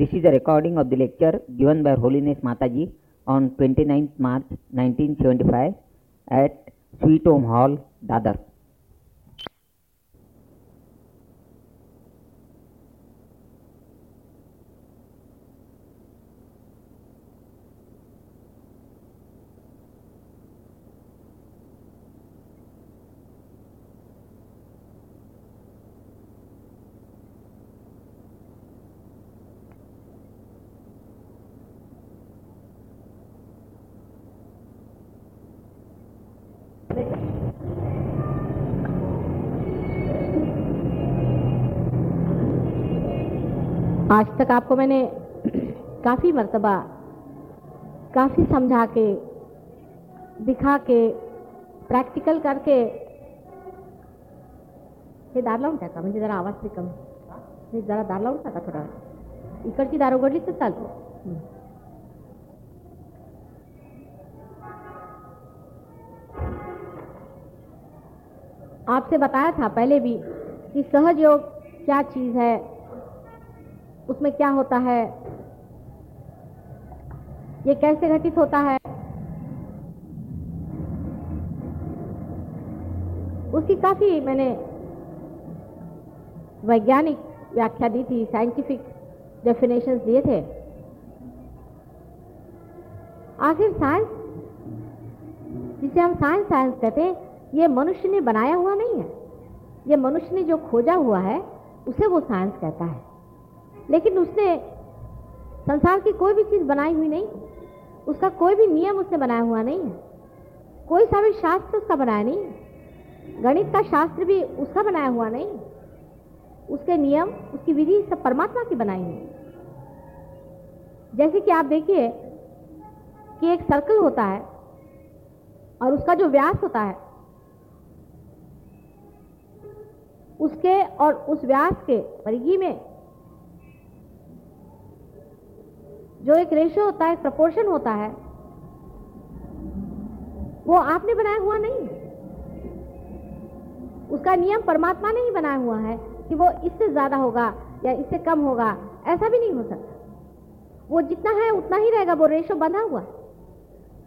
This is a recording of the lecture given by Holiness Mataji on 29th March 1975 at Sweet Home Hall, Dadar. आज तक आपको मैंने काफ़ी मर्तबा, काफ़ी समझा के, दिखा के प्रैक्टिकल करके हे दार लावून टाका म्हणजे जरा आवाज़ कमी हे जरा दार लावून टाका थोडा. इकडची दार उघडली तर चालते हं. आपसे बताया था पहले भी कि सहज योग क्या चीज़ है उसमें क्या होता है? ये कैसे घटित होता है? उसकी काफ़ी मैंने वैज्ञानिक व्याख्या दी थी साइंटिफिक डेफिनेशन दिए थे। आखिर साइंस जिसे हम साइंस साइंस कहते हैं, ये मनुष्य ने बनाया हुआ नहीं है। ये मनुष्य ने जो खोजा हुआ है, उसे वो साइंस कहता है। लेकिन उसने संसार की कोई भी चीज़ बनाई हुई नहीं। उसका कोई भी नियम उसने बनाया हुआ नहीं है। कोई सा भी शास्त्र उसका बनाया नहीं है। गणित का शास्त्र भी उसका बनाया हुआ नहीं उसके नियम, उसकी विधि सब परमात्मा की बनाई हुई जैसे कि आप देखिए कि एक सर्कल होता है और उसका जो व्यास होता है, उसके और उस व्यास के परिधि में जो एक रेशियो होता है प्रपोर्शन होता है, वो आपने बनाया हुआ नहीं। उसका नियम परमात्मा ने ही बनाया हुआ है कि वो इससे ज़्यादा होगा या इससे कम होगा, ऐसा भी नहीं हो सकता। वो जितना है, उतना ही रहेगा, वो रेशो बंधा हुआ।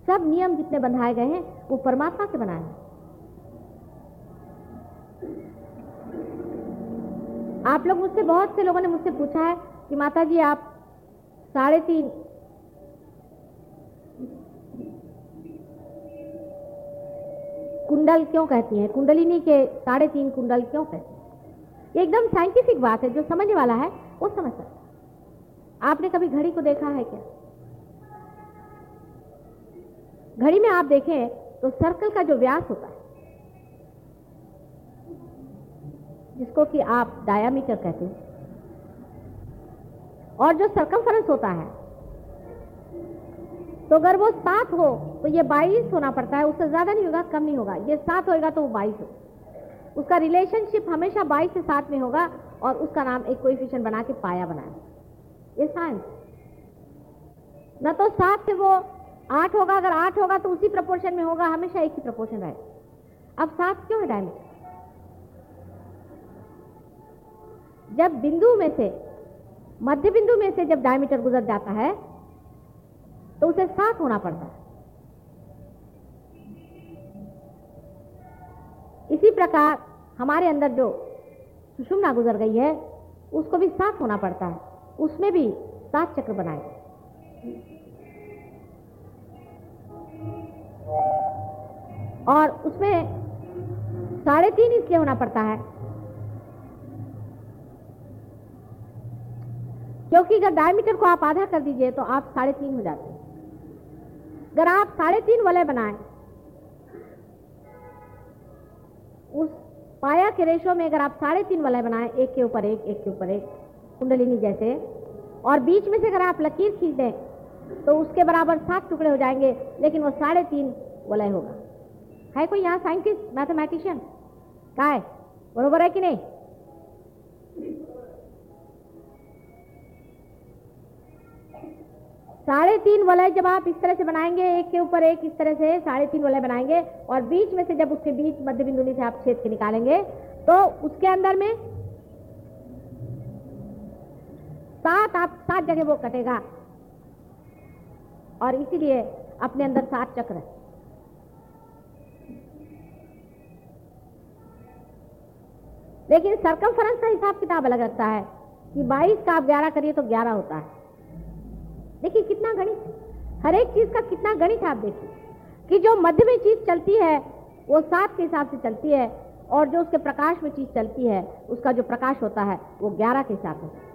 सब नियम जितने बंधाए गए हैं, वो परमात्मा के बनाए हैं। आप लोग मुझसे, बहुत से लोगों ने मुझसे पूछा है कि माता जी आप साढ़े तीन। कुंडल क्यों कहती हैं? कुंडलिनी के साढ़े तीन कुंडल क्यों कहती हैं? एकदम साइंटिफिक बात है, जो समझने वाला है, वो समझ सकता आपने कभी घड़ी को देखा है क्या? घड़ी में आप देखें तो सर्कल का जो व्यास होता है, जिसको कि आप डायामीटर कहते हैं और जो सरकमफरेंस होता है। तो अगर वो सात हो तो ये बाईस होना पड़ता है। उससे ज़्यादा नहीं होगा, कम नहीं होगा। ये सात होएगा तो वो बाईस हो। उसका रिलेशनशिप हमेशा बाईस से सात में होगा और उसका नाम एक कोएफिशिएंट बना के पाया बनाया ये साइंस न तो सात से वो आठ होगा। अगर आठ होगा तो उसी प्रपोर्शन में होगा। हमेशा एक ही प्रपोर्शन रहेगा अब सात क्यों है डायमीटर जब बिंदु में से मध्य बिंदु में से जब डायमीटर गुजर जाता है तो उसे सात होना पड़ता है। इसी प्रकार हमारे अंदर जो सुषुम्ना गुजर गई है, उसको भी सात होना पड़ता है। उसमें भी सात चक्र बनाए और उसमें साढ़े तीन इसलिए होना पड़ता है क्योंकि अगर डायमीटर को आप आधा कर दीजिए तो आप साढ़े तीन हो जाते हैं। अगर आप साढ़े तीन वलय बनाएँ, उस पाया के रेशो में अगर आप साढ़े तीन वलय बनाएँ, एक के ऊपर एक एक के ऊपर एक, कुंडलिनी जैसे, और बीच में से अगर आप लकीर खींच दें तो उसके बराबर सात टुकड़े हो जाएँगे, लेकिन वो साढ़े तीन वलय होगा। है कोई यहाँ साइंटिस्ट मैथमेटिशियन का है? बरोबर है कि नहीं? साढ़े तीन वलय जब आप इस तरह से बनाएँगे, एक के ऊपर एक इस तरह से साढ़े तीन वलय बनाएँगे और बीच में से जब उसके बीच मध्य बिंदु से आप छेद के निकालेंगे तो उसके अंदर में सात आप सात जगह वो कटेगा। और इसीलिए अपने अंदर सात चक्र है। लेकिन सरकमफरेंस का हिसाब किताब अलग रखता है कि 22 का आप 11 करिए तो 11 होता है। देखिए कितना गणित हर एक चीज़ का कितना गणित आप देखिए। कि जो मध्य में चीज़ चलती है, वो सात के हिसाब से चलती है और जो उसके प्रकाश में चीज़ चलती है, उसका जो प्रकाश होता है, वो ग्यारह के हिसाब से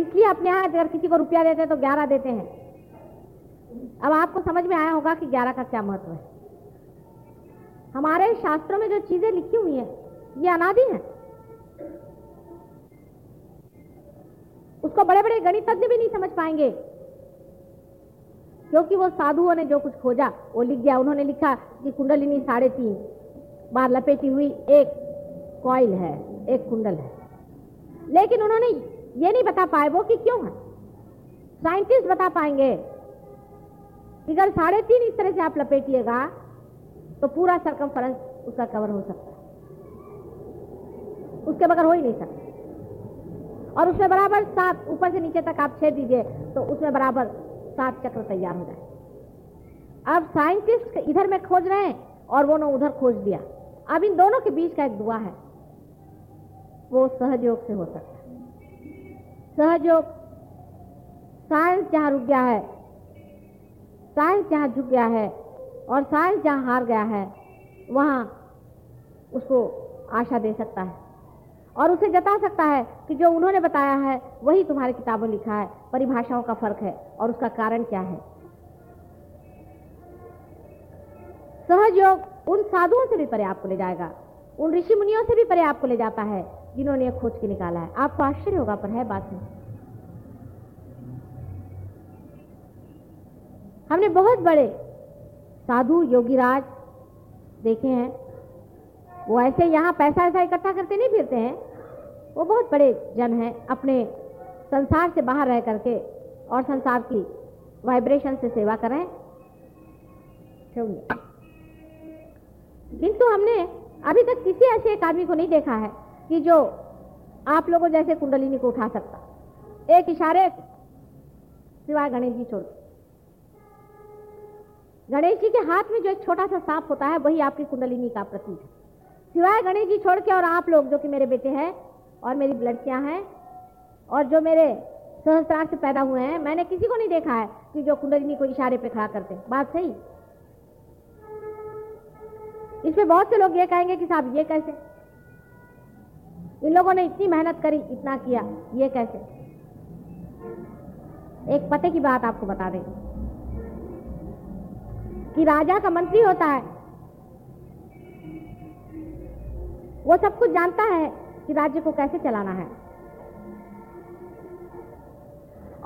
इसलिए अपने यहाँ अगर किसी को रुपया देते हैं तो ग्यारह देते हैं। अब आपको समझ में आया होगा कि ग्यारह का क्या महत्व है। हमारे शास्त्रों में जो चीज़ें लिखी हुई है, ये अनादि हैं। उसको बड़े बड़े गणितज्ञ भी नहीं समझ पाएँगे। क्योंकि वो साधुओं ने जो कुछ खोजा, वो लिख गया उन्होंने लिखा कि कुंडलिनी साढ़े तीन। बार लपेटी हुई एक कॉइल है, एक कुंडल है। लेकिन उन्होंने ये नहीं बता पाए वो कि क्यों है। साइंटिस्ट बता पाएँगे अगर साढ़े तीन इस तरह से आप लपेटिएगा तो पूरा सरकम उसका कवर हो सकता है। उसके बगैर हो ही नहीं सकता। और उसमें बराबर सात, ऊपर से नीचे तक आप छेद दीजिए तो उसमें बराबर सात चक्र तैयार हो जाए। अब साइंटिस्ट इधर में खोज रहे हैं और वो ने उधर खोज दिया अब इन दोनों के बीच का एक दुआ है। वो सहयोग से हो सकता है। सहयोग साइंस जहाँ रुक गया है साइंस जहाँ झुक गया है और साइंस जहाँ हार गया है, वहाँ उसको आशा दे सकता है। और उसे जता सकता है कि जो उन्होंने बताया है, वही तुम्हारी किताबों लिखा है। परिभाषाओं का फ़र्क है, और उसका कारण क्या है? सहयोग उन साधुओं से भी परे आपको ले जाएगा। उन ऋषि मुनियों से भी परे आपको ले जाता है, जिन्होंने ये खोज के निकाला है। आपको आश्चर्य होगा, पर है बात नहीं हमने बहुत बड़े साधु योगीराज देखे हैं। वो ऐसे यहाँ पैसा ऐसा इकट्ठा करते नहीं फिरते हैं। वो बहुत बड़े जन हैं, अपने संसार से बाहर रह करके और संसार की वाइब्रेशन से सेवा करें किंतु हमने अभी तक किसी ऐसे एक आदमी को नहीं देखा है कि जो आप लोगों जैसे कुंडलिनी को उठा सकता। एक इशारे सिवाय गणेश जी छोड़ गणेश जी के हाथ में जो एक छोटा सा सांप होता है, वही आपकी कुंडलिनी का प्रतीक है। सिवाय गणेश जी छोड़ के और आप लोग जो कि मेरे बेटे हैं और मेरी लड़कियाँ हैं और जो मेरे सहस्त्रार से पैदा हुए हैं, मैंने किसी को नहीं देखा है कि जो कुंडलिनी को इशारे पे खड़ा करते। बात सही? इसमें बहुत से लोग ये कहेंगे कि साहब ये कैसे? इन लोगों ने इतनी मेहनत करी, इतना किया, ये कैसे? एक पते की बात आपको बता दें कि राजा का मंत्री होता है वो सब कुछ जानता है कि राज्य को कैसे चलाना है।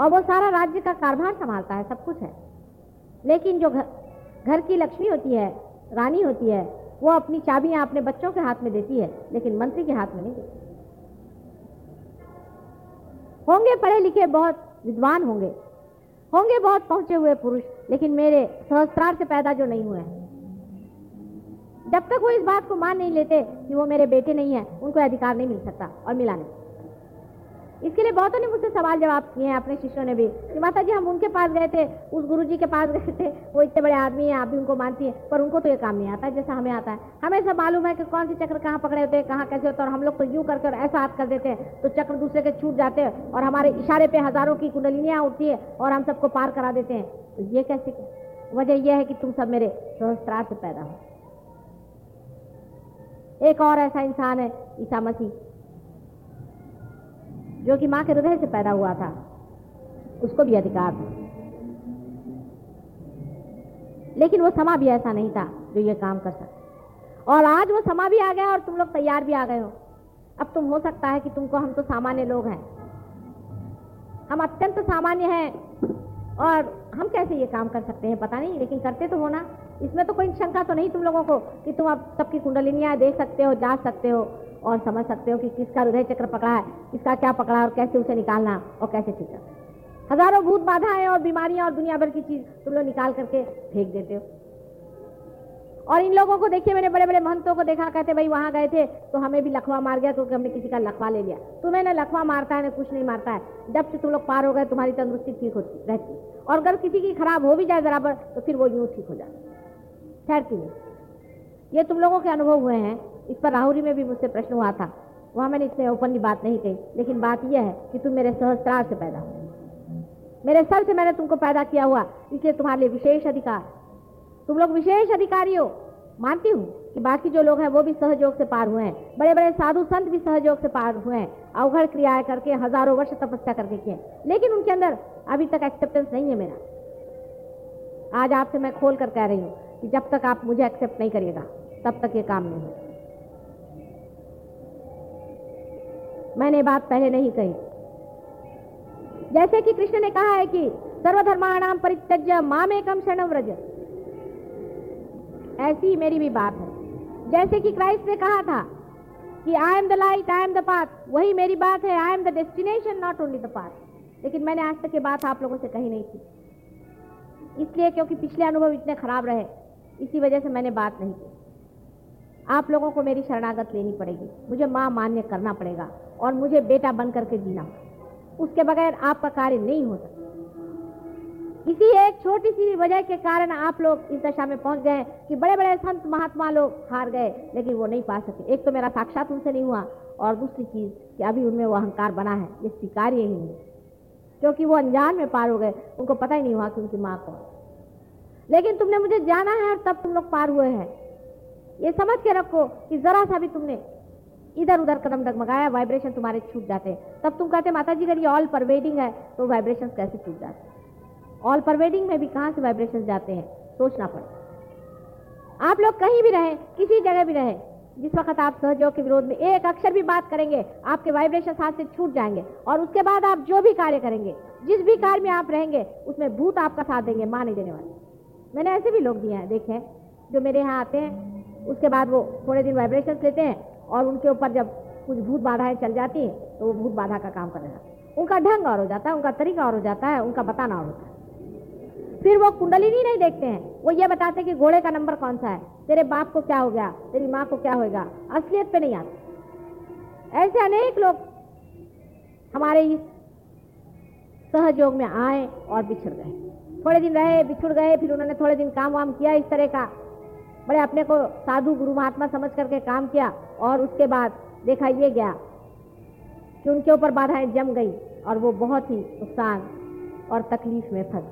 और वो सारा राज्य का कारभार संभालता है, सब कुछ है। लेकिन जो घर घर की लक्ष्मी होती है, रानी होती है, वो अपनी चाबियाँ अपने बच्चों के हाथ में देती है, लेकिन मंत्री के हाथ में नहीं देती। होंगे पढ़े लिखे बहुत विद्वान होंगे। होंगे बहुत पहुँचे हुए पुरुष, लेकिन मेरे सहस्त्रार से पैदा जो नहीं हुए हैं। जब तक वो इस बात को मान नहीं लेते कि वो मेरे बेटे नहीं है, उनको अधिकार नहीं मिल सकता और मिला नहीं। इसके लिए बहुतों ने मुझसे सवाल जवाब किए हैं अपने शिष्यों ने भी कि माता जी हम उनके पास गए थे, उस गुरु जी के पास गए थे, वो इतने बड़े आदमी हैं, आप भी उनको मानती हैं, पर उनको तो ये काम नहीं आता है जैसा हमें आता है। हमें सब मालूम है कि कौन सी चक्र कहाँ पकड़े होते हैं, कहाँ कैसे होते हैं, और हम लोग तो यूँ करके और ऐसा हाथ कर देते हैं तो चक्र दूसरे के छूट जाते हैं, और हमारे इशारे पे हज़ारों की कुंडलिनियाँ उठती है, और हम सबको पार करा देते हैं। तो ये कैसे वजह यह है कि तुम सब मेरे सहस्त्रार से पैदा हो। एक और ऐसा इंसान है, ईसा मसीह, जो कि माँ के हृदय से पैदा हुआ था। उसको भी अधिकार था। लेकिन वो समा भी ऐसा नहीं था जो ये काम कर सके। और आज वो समा भी आ गया और तुम लोग तैयार भी आ गए हो। अब तुम हो सकता है कि तुमको हम तो सामान्य लोग हैं। हम अत्यंत सामान्य हैं और हम कैसे ये काम कर सकते हैं पता नहीं, लेकिन करते तो हो ना इसमें तो कोई शंका तो नहीं तुम लोगों को कि तुम अब सबकी कुंडलिनियाँ देख सकते हो, जाँच सकते हो और समझ सकते हो कि किसका हृदय चक्र पकड़ा है, किसका क्या पकड़ा है और कैसे उसे निकालना और कैसे ठीक करना हज़ारों भूत बाधाएँ और बीमारियाँ और दुनिया भर की चीज़ तुम लोग निकाल करके फेंक देते हो। और इन लोगों को देखिए, मैंने बड़े बड़े महंतों को देखा, कहते भाई वहाँ गए थे तो हमें भी लखवा मार गया क्योंकि हमने किसी का लखवा ले लिया। तुम्हें ना लखवा मारता है, ना कुछ नहीं मारता है। जब से तुम लोग पार हो गए, तुम्हारी तंदुरुस्ती ठीक होती रहती और अगर किसी की खराब हो भी जाए बराबर तो फिर वो यूँ ठीक हो जाती ठहरती नहीं ये तुम लोगों के अनुभव हुए हैं। इस पर राहुरी में भी मुझसे प्रश्न हुआ था। वहाँ मैंने इतने ओपनली बात नहीं कही, लेकिन बात यह है कि तुम मेरे सहस्त्रार से पैदा हो मेरे सर से मैंने तुमको पैदा किया हुआ, इसलिए तुम्हारे लिए विशेष अधिकार। तुम लोग विशेष अधिकारी हो। मानती हूँ कि बाकी जो लोग हैं, वो भी सहयोग से पार हुए हैं। बड़े बड़े साधु संत भी सहयोग से पार हुए हैं। अवघड़ क्रियाएँ करके, हज़ारों वर्ष तपस्या करके किए लेकिन उनके अंदर अभी तक एक्सेप्टेंस नहीं है मेरा। आज आपसे मैं खोल कर कह रही हूँ कि जब तक आप मुझे एक्सेप्ट नहीं करिएगा, तब तक ये काम नहीं हो। मैंने बात पहले नहीं कही। जैसे कि कृष्ण ने कहा है कि सर्वधर्माणाम परित्यज्य माम एकम शरण व्रज ऐसी मेरी भी बात है। जैसे कि क्राइस्ट ने कहा था कि I am the light I am the path वही मेरी बात है I am the destination not only the path लेकिन मैंने आज तक ये बात आप लोगों से कही नहीं थी। इसलिए क्योंकि पिछले अनुभव इतने खराब रहे इसी वजह से मैंने बात नहीं की। आप लोगों को मेरी शरणागत लेनी पड़ेगी। मुझे माँ मान्य करना पड़ेगा और मुझे बेटा बन करके जीना उसके बगैर आपका कार्य नहीं हो सकता। इसी एक छोटी सी वजह के कारण आप लोग इस दशा में पहुँच गए कि बड़े बड़े संत महात्मा लोग हार गए, लेकिन वो नहीं पा सके। एक तो मेरा साक्षात उनसे नहीं हुआ और दूसरी चीज़ कि अभी उनमें वो अहंकार बना है, ये स्वीकार्य ही नहीं। क्योंकि वो अनजान में पार हो गए, उनको पता ही नहीं हुआ कि उनकी माँ कौन। लेकिन तुमने मुझे जाना है और तब तुम लोग पार हुए हैं। ये समझ के रखो कि जरा सा भी तुमने इधर उधर कदम डगमगाया वाइब्रेशन तुम्हारे छूट जाते हैं। तब तुम कहते माता जी अगर ये ऑल परवेडिंग है तो वाइब्रेशन कैसे छूट जाते हैं? ऑल परवेडिंग में भी कहाँ से वाइब्रेशन जाते हैं? सोचना पड़ेगा आप लोग कहीं भी रहे, किसी जगह भी रहे, जिस वक्त आप सहयोग के विरोध में एक अक्षर भी बात करेंगे, आपके वाइब्रेशन हाथ से छूट जाएँगे। और उसके बाद आप जो भी कार्य करेंगे, जिस भी कार्य में आप रहेंगे, उसमें भूत आपका साथ देंगे, माँ नहीं देने वाले। मैंने ऐसे भी लोग दिए हैं, देखे जो मेरे यहाँ आते हैं, उसके बाद वो थोड़े दिन वाइब्रेशन लेते हैं और उनके ऊपर जब कुछ भूत बाधाएँ चल जाती हैं तो वो भूत बाधा का काम करने उनका ढंग और हो जाता है, उनका तरीका और हो जाता है, उनका बताना और होता है। फिर वो कुंडलिनी नहीं देखते हैं। वो ये बताते हैं कि घोड़े का नंबर कौन सा है? तेरे बाप को क्या हो गया? तेरी माँ को क्या होगा असलियत पे नहीं आते। ऐसे अनेक लोग हमारे इस सहयोग में आए और बिछड़ गए। थोड़े दिन रहे, बिछुड़ गए, फिर उन्होंने थोड़े दिन काम वाम किया इस तरह का। बड़े अपने को साधु गुरु महात्मा समझ करके काम किया और उसके बाद देखा ये गया कि उनके ऊपर बाधाएँ जम गई और वो बहुत ही नुकसान और तकलीफ़ में फंस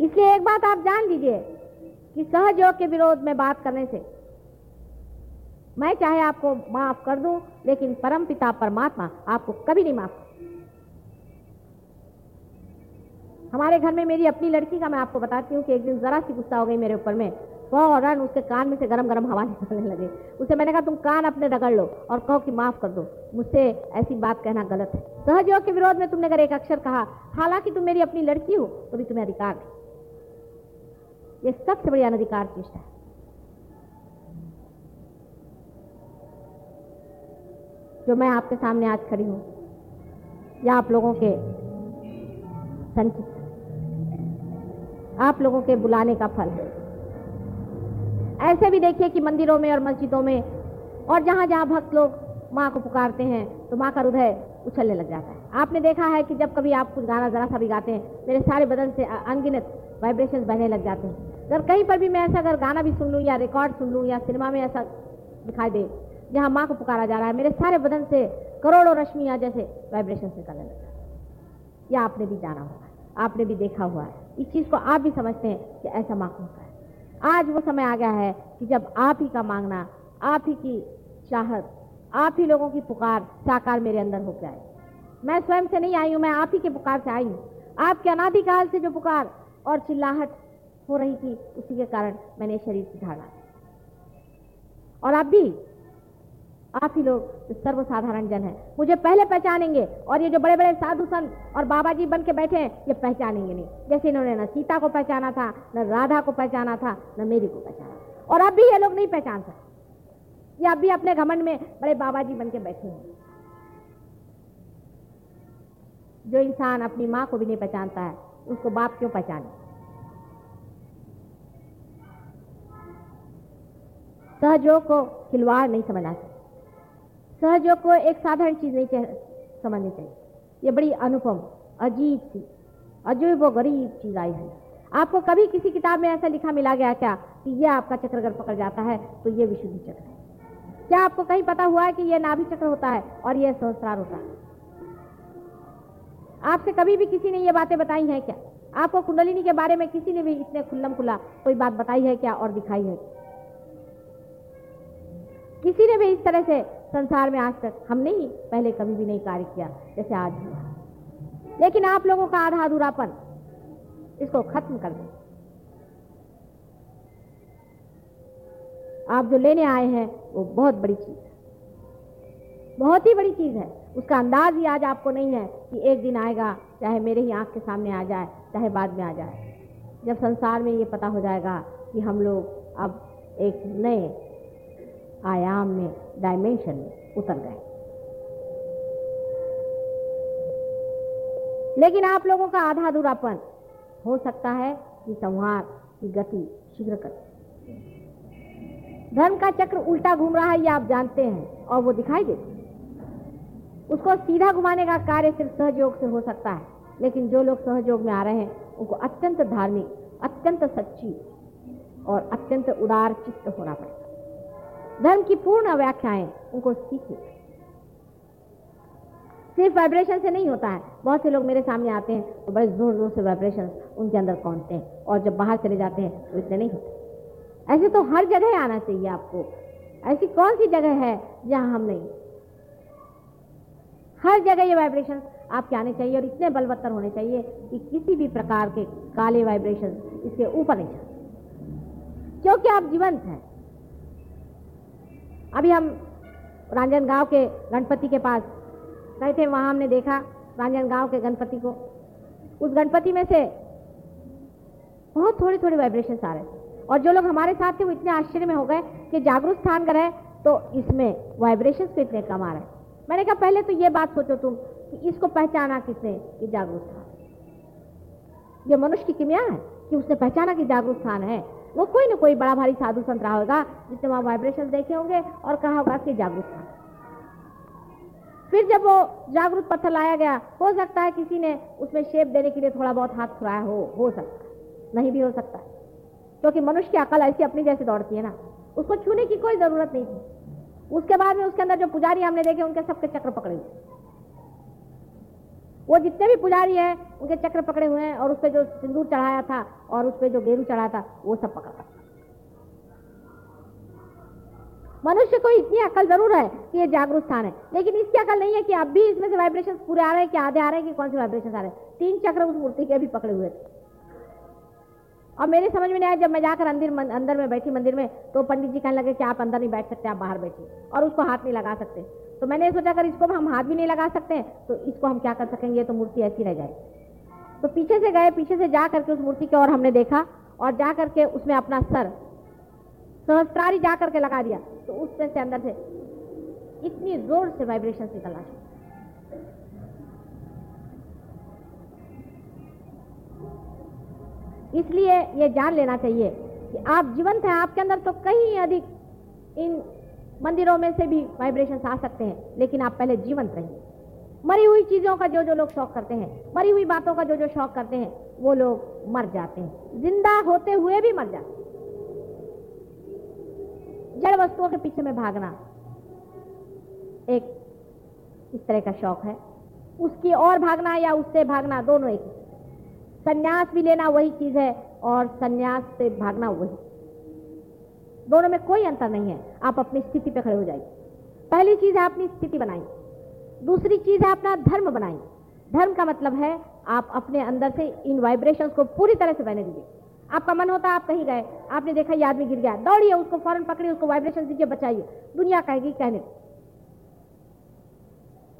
इसलिए एक बात आप जान लीजिए कि सहयोग के विरोध में बात करने से मैं चाहे आपको माफ़ कर दूँ, लेकिन परम पिता परमात्मा आपको कभी नहीं माफ़ हमारे घर में मेरी अपनी लड़की का मैं आपको बताती हूँ कि एक दिन जरा सी गुस्सा हो गई मेरे ऊपर में। फ़ौरन उसके कान में से गरम गरम हवा निकलने लगे। उसे मैंने कहा, तुम कान अपने रगड़ लो और कहो कि माफ़ कर दो। मुझसे ऐसी बात कहना गलत है। सहजयोग के विरोध में तुमने अगर एक अक्षर कहा, हालाँकि तुम मेरी अपनी लड़की हो तो भी तुम्हें अधिकार नहीं ये सबसे बड़ी अनधिकार चेष्टा है। जो मैं आपके सामने आज खड़ी हूँ, या आप लोगों के संचित आप लोगों के बुलाने का फल है। ऐसे भी देखिए कि मंदिरों में और मस्जिदों में और जहाँ जहाँ भक्त लोग माँ को पुकारते हैं तो माँ का हृदय उछलने लग जाता है। आपने देखा है कि जब कभी आप कुछ गाना जरा सा भी गाते हैं, मेरे सारे बदन से अनगिनत वाइब्रेशन बहने लग जाते हैं। अगर कहीं पर भी मैं ऐसा अगर गाना भी सुन लूँ या रिकॉर्ड सुन लूँ या सिनेमा में ऐसा दिखाई दे, जहाँ माँ को पुकारा जा रहा है, मेरे सारे बदन से करोड़ों रश्मियाँ जैसे वाइब्रेशन निकलने लगता है। या आपने भी जाना होगा, आपने भी देखा हुआ है। इस चीज़ को आप भी समझते हैं कि ऐसा माँ होता है। आज वो समय आ गया है कि जब आप ही का मांगना, आप ही की चाहत, आप ही लोगों की पुकार साकार मेरे अंदर हो आए। मैं स्वयं से नहीं आई हूँ, मैं आप ही के पुकार से आई हूँ। आपके अनादिकाल से जो पुकार और चिल्लाहट हो रही थी, उसी के कारण मैंने शरीर से झाड़ा और आप भी आप ही लोग सर्वसाधारण जन हैं। मुझे पहले पहचानेंगे और ये जो बड़े बड़े साधु संत और बाबा जी बन के बैठे हैं, ये पहचानेंगे नहीं। जैसे इन्होंने न सीता को पहचाना था, न राधा को पहचाना था, न मेरी को पहचाना और अब भी ये लोग नहीं पहचान सकते। ये अब भी अपने घमंड में बड़े बाबा जी बन के बैठे हैं। जो इंसान अपनी माँ को भी नहीं पहचानता है, उसको बाप क्यों पहचाने? सहजोग को खिलवाड़ नहीं समझना सहयोग को एक साधारण चीज़ नहीं समझनी चाहिए। ये बड़ी अनुपम, अजीब सी, अजीब व गरीब चीज़ आई है। आपको कभी किसी किताब में ऐसा लिखा मिला गया क्या कि ये आपका चक्र अगर पकड़ जाता है तो ये विशुद्धि चक्र है? क्या आपको कहीं पता हुआ है कि ये नाभि चक्र होता है और ये सहस्त्रार होता है? आपसे कभी भी किसी ने ये बातें बताई हैं क्या? आपको कुंडलिनी के बारे में किसी ने भी इतने खुल्लम खुला कोई बात बताई है क्या और दिखाई है? किसी ने भी इस तरह से संसार में आज तक हमने ही पहले कभी भी नहीं कार्य किया, जैसे आज हुआ लेकिन आप लोगों का आधा अधूरापन इसको खत्म कर दें। आप जो लेने आए हैं, वो बहुत बड़ी चीज़ है। बहुत ही बड़ी चीज़ है। उसका अंदाज ही आज आपको नहीं है कि एक दिन आएगा, चाहे मेरे ही आँख के सामने आ जाए, चाहे बाद में आ जाए। जब संसार में ये पता हो जाएगा कि हम लोग अब एक नए आयाम में डायमेंशन में उतर गए। लेकिन आप लोगों का आधा अधूरापन हो सकता है कि संहार की गति शीघ्र कर। धर्म का चक्र उल्टा घूम रहा है, ये आप जानते हैं, और वो दिखाई देते हैं। उसको सीधा घुमाने का कार्य सिर्फ़ सहयोग से हो सकता है, लेकिन जो लोग सहयोग में आ रहे हैं, उनको अत्यंत धार्मिक, अत्यंत सच्ची और अत्यंत उदार चित्त होना पड़ता धर्म की पूर्ण व्याख्याएँ उनको सीखनी सिर्फ़ वाइब्रेशन से नहीं होता है। बहुत से लोग मेरे सामने आते हैं तो बड़े ज़ोर ज़ोर से वाइब्रेशन उनके अंदर पहुँचते हैं और जब बाहर चले जाते हैं तो इतने नहीं होते। ऐसे तो हर जगह आना चाहिए आपको। ऐसी कौन सी जगह है जहाँ हम नहीं? हर जगह ये वाइब्रेशन आपके आने चाहिए और इतने बलवत्तर होने चाहिए कि किसी भी प्रकार के काले वाइब्रेशन इसके ऊपर नहीं क्योंकि आप जीवंत हैं। अभी हम रंजन गाँव के गणपति के पास गए थे, वहाँ हमने देखा रंजन गाँव के गणपति को। उस गणपति में से बहुत थोड़े थोड़े वाइब्रेशन आ रहे थे। और जो लोग हमारे साथ थे, वो इतने आश्चर्य में हो गए कि जागरूक स्थान का है तो इसमें वाइब्रेशन तो इतने कम आ रहे हैं। मैंने कहा, पहले तो ये बात सोचो तुम कि इसको पहचाना किसने कि जागरूक स्थान? ये मनुष्य की किमिया है कि उसने पहचाना कि जागरूक स्थान है। वो कोई ना कोई बड़ा भारी साधु संत रहा होगा जिसने वहाँ वाइब्रेशन देखे होंगे और कहा होगा कि जागरूक स्थान फिर जब वो जागरूक पत्थर लाया गया, हो सकता है किसी ने उसमें शेप देने के लिए थोड़ा बहुत हाथ फुराया हो हो सकता है। नहीं भी हो सकता है। क्योंकि मनुष्य की अकल ऐसी अपनी जैसे दौड़ती है ना, उसको छूने की कोई ज़रूरत नहीं थी। उसके बाद में उसके अंदर जो पुजारी हमने देखे, उनके सबके चक्र पकड़े वो जितने भी पुजारी हैं, उनके चक्र पकड़े हुए हैं और उस पर जो सिंदूर चढ़ाया था और उस पर जो गेरू चढ़ाया था, वो सब पकड़ा मनुष्य को इतनी अकल ज़रूर है कि ये जागरूक स्थान है। लेकिन इसकी अकल नहीं है कि अब भी इसमें से वाइब्रेशन पूरे आ रहे हैं कि आधे आ रहे हैं, कि कौन से वाइब्रेशन आ रहे हैं। तीन चक्र उस मूर्ति के भी पकड़े हुए थे। और मेरे समझ में नहीं आया, जब मैं जाकर अंदर अंदर में बैठी मंदिर में तो पंडित जी कहने लगे कि आप अंदर नहीं बैठ सकते, आप बाहर बैठिए और उसको हाथ नहीं लगा सकते। तो मैंने सोचा, अगर इसको हम हाथ भी नहीं लगा सकते तो इसको हम क्या कर सकेंगे? तो मूर्ति ऐसी रह जाएगी। तो पीछे से गए, पीछे से जा करके उस मूर्ति की ओर हमने देखा और जा करके उसमें अपना सर, सहस्त्रारी जा करके लगा दिया। तो उसमें से अंदर से इतनी ज़ोर से वाइब्रेशन निकलना इसलिए ये जान लेना चाहिए कि आप जीवंत हैं, आपके अंदर तो कहीं अधिक इन मंदिरों में से भी वाइब्रेशन आ सकते हैं, लेकिन आप पहले जीवंत रहिए। मरी हुई चीज़ों का जो जो लोग शौक करते हैं, मरी हुई बातों का जो जो शौक करते हैं, वो लोग मर जाते हैं। ज़िंदा होते हुए भी मर जाते हैं। जड़ वस्तुओं के पीछे में भागना एक इस तरह का शौक है। उसकी और भागना या उससे भागना दोनों एक संन्यास भी लेना वही चीज़ है और संन्यास से भागना वही दोनों में कोई अंतर नहीं है। आप अपनी स्थिति पे खड़े हो जाइए। पहली चीज़ है अपनी स्थिति बनाई दूसरी चीज़ है अपना धर्म बनाई धर्म का मतलब है आप अपने अंदर से इन वाइब्रेशंस को पूरी तरह से बहने दीजिए। आपका मन होता है, आप कहीं गए, आपने देखा ये आदमी गिर गया, दौड़िए, उसको फ़ौरन पकड़िए, उसको वाइब्रेशन दीजिए, बचाइए। दुनिया कहेगी, कहने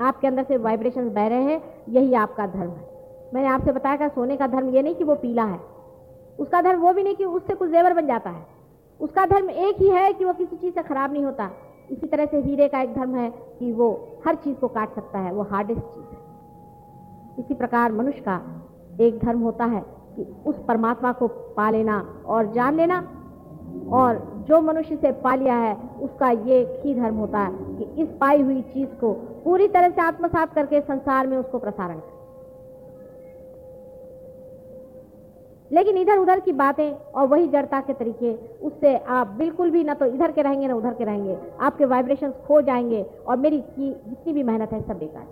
आपके अंदर से वाइब्रेशन बह रहे हैं, यही आपका धर्म है। मैंने आपसे बताया था, सोने का धर्म ये नहीं कि वो पीला है। उसका धर्म वो भी नहीं कि उससे कुछ जेवर बन जाता है। उसका धर्म एक ही है कि वो किसी चीज़ से खराब नहीं होता। इसी तरह से हीरे का एक धर्म है कि वो हर चीज़ को काट सकता है, वो हार्डेस्ट चीज़ है। इसी प्रकार मनुष्य का एक धर्म होता है कि उस परमात्मा को पा लेना और जान लेना, और जो मनुष्य से पा लिया है, उसका ये ही धर्म होता है कि इस पाई हुई चीज़ को पूरी तरह से आत्मसात करके संसार में उसको प्रसारण करे। लेकिन इधर उधर की बातें और वही जड़ता के तरीके, उससे आप बिल्कुल भी ना तो इधर के रहेंगे, ना उधर के रहेंगे। आपके वाइब्रेशंस खो जाएँगे और मेरी की जितनी भी मेहनत है सब बेकार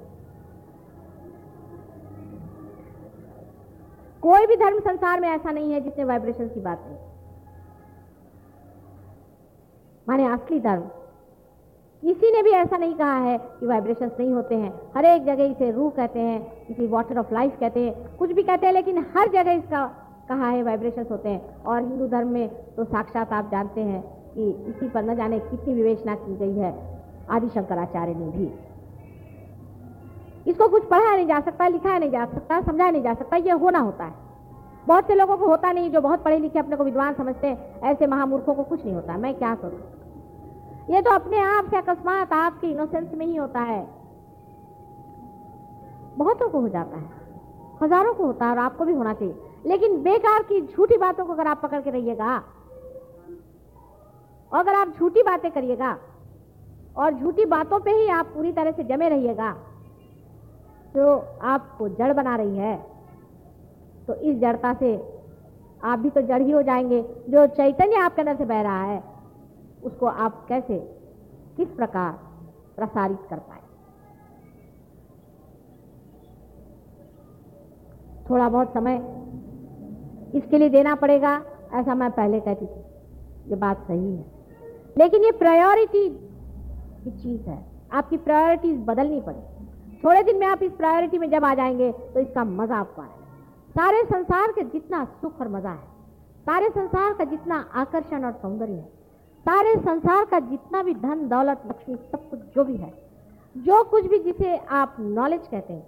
कोई भी धर्म संसार में ऐसा नहीं है जिसने वाइब्रेशन की बात नहीं माने असली धर्म। किसी ने भी ऐसा नहीं कहा है कि वाइब्रेशंस नहीं होते हैं। हर एक जगह इसे रूह कहते हैं किसी वाटर ऑफ़ लाइफ कहते हैं। कुछ भी कहते हैं, लेकिन हर जगह इसका कहा है वाइब्रेशंस होते हैं? और हिंदू धर्म में तो साक्षात आप जानते हैं कि इसी पर न जाने कितनी विवेचना की गई है आदि शंकराचार्य ने भी। इसको कुछ पढ़ाया नहीं जा सकता लिखाया नहीं जा सकता समझाया नहीं जा सकता, ये होना होता है। बहुत से लोगों को होता नहीं, जो बहुत पढ़े लिखे अपने को विद्वान समझते हैं, ऐसे महामूर्खों को कुछ नहीं होता। मैं क्या करूँ? ये तो अपने आप से अकस्मात आपके इनोसेंस में ही होता है। बहुतों को हो जाता है। हज़ारों को होता है और आपको भी होना चाहिए। लेकिन बेकार की झूठी बातों को अगर आप पकड़ के रहिएगा, और अगर आप झूठी बातें करिएगा, और झूठी बातों पे ही आप पूरी तरह से जमे रहिएगा तो आपको जड़ बना रही है। तो इस जड़ता से आप भी तो जड़ ही हो जाएँगे। जो चैतन्य आपके अंदर से बह रहा है, उसको आप कैसे, किस प्रकार प्रसारित कर पाए? थोड़ा बहुत समय इसके लिए देना पड़ेगा, ऐसा मैं पहले कहती थी। ये बात सही है। लेकिन ये प्रायोरिटी की चीज़ है। आपकी प्रायोरिटीज बदलनी पड़ेगी। थोड़े दिन में आप इस प्रायोरिटी में जब आ जाएँगे तो इसका मज़ा आपको आएगा। सारे संसार के जितना सुख और मज़ा है, सारे संसार का जितना आकर्षण और सौंदर्य है, सारे संसार का जितना भी धन, दौलत, लक्ष्मी, सब कुछ जो भी है, जो कुछ भी जिसे आप नॉलेज कहते हैं,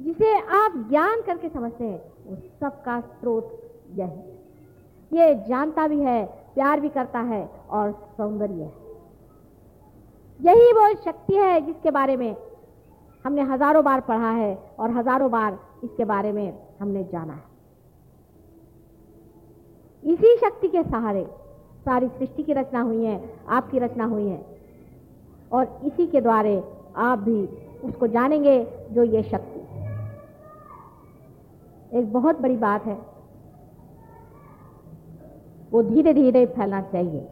जिसे आप ज्ञान करके समझते हैं वो सबका स्रोत यही। ये जानता भी है, प्यार भी करता है और सौंदर्य है। यही वो शक्ति है जिसके बारे में हमने हज़ारों बार पढ़ा है और हज़ारों बार इसके बारे में हमने जाना है। इसी शक्ति के सहारे सारी सृष्टि की रचना हुई है, आपकी रचना हुई है और इसी के द्वारे आप भी उसको जानेंगे जो ये शक्ति एक बहुत बड़ी बात है। वो धीरे धीरे फैलना चाहिए।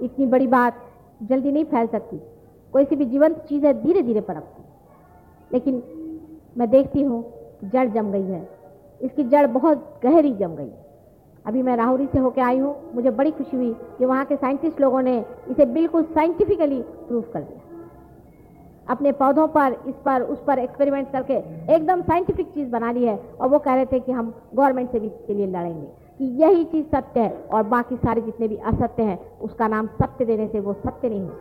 इतनी बड़ी बात जल्दी नहीं फैल सकती। कोई सी भी जीवंत चीज़ है धीरे धीरे पनपती लेकिन मैं देखती हूँ, जड़ जम गई है। इसकी जड़ बहुत गहरी जम गई अभी मैं राहुरी से होकर आई हूँ। मुझे बड़ी खुशी हुई कि वहाँ के साइंटिस्ट लोगों ने इसे बिल्कुल साइंटिफिकली प्रूव कर दिया। अपने पौधों पर, इस पर, उस पर एक्सपेरिमेंट करके एकदम साइंटिफिक चीज़ बना ली है और वो कह रहे थे कि हम गवर्नमेंट से भी इसके लिए लड़ेंगे। कि यही चीज़ सत्य है और बाकी सारे जितने भी असत्य हैं, उसका नाम सत्य देने से वो सत्य नहीं है।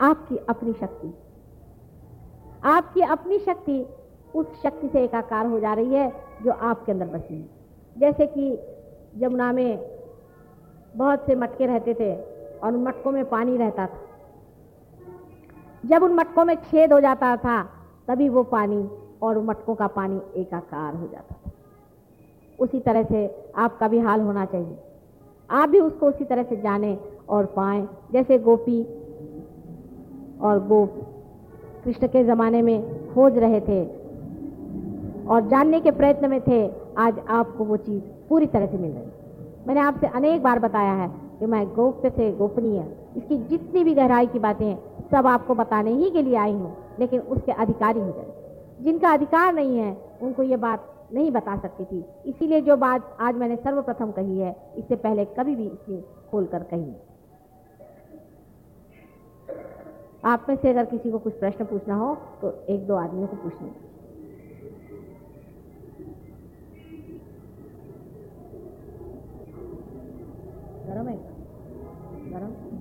आपकी अपनी शक्ति। आपकी अपनी शक्ति उस शक्ति से एकाकार हो जा रही है जो आपके अंदर बसी है। जैसे कि यमुना में बहुत से मटके रहते थे और उन मटकों में पानी रहता था। जब उन मटकों में छेद हो जाता था, तभी वो पानी और मटकों का पानी एकाकार हो जाता था। उसी तरह से आपका भी हाल होना चाहिए। आप भी उसको उसी तरह से जाने और पाएँ, जैसे गोपी और गोप कृष्ण के ज़माने में खोज रहे थे और जानने के प्रयत्न में थे, आज आपको वो चीज़ पूरी तरह से मिल रही मैंने आपसे अनेक बार बताया है कि मैं गोप्य से गोपनीय इसकी जितनी भी गहराई की बातें हैं सब आपको बताने ही के लिए आई हूँ, लेकिन उसके अधिकारी हो जाए जिनका अधिकार नहीं है, उनको ये बात नहीं बता सकती थी। इसीलिए जो बात आज मैंने सर्वप्रथम कही है, इससे पहले कभी भी इसे खोल कर कही आप में से अगर किसी को कुछ प्रश्न पूछना हो तो एक दो आदमियों को पूछने। गरम है? गरम?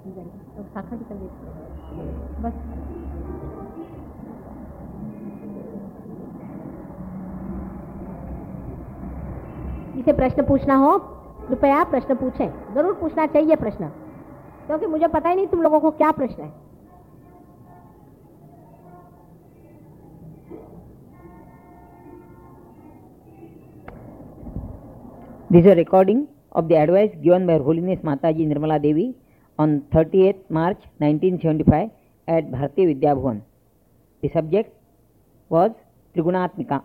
शाखा की तबीयत बस इसे प्रश्न पूछना हो, कृपया प्रश्न पूछें। ज़रूर पूछना चाहिए प्रश्न, क्योंकि मुझे पता ही नहीं तुम लोगों को क्या प्रश्न है। This is a recording of the advice given by Her Holiness Mataji Nirmala on 38th March 1975 at Bharati Vidya Bhavan. The subject was Trigunatmika.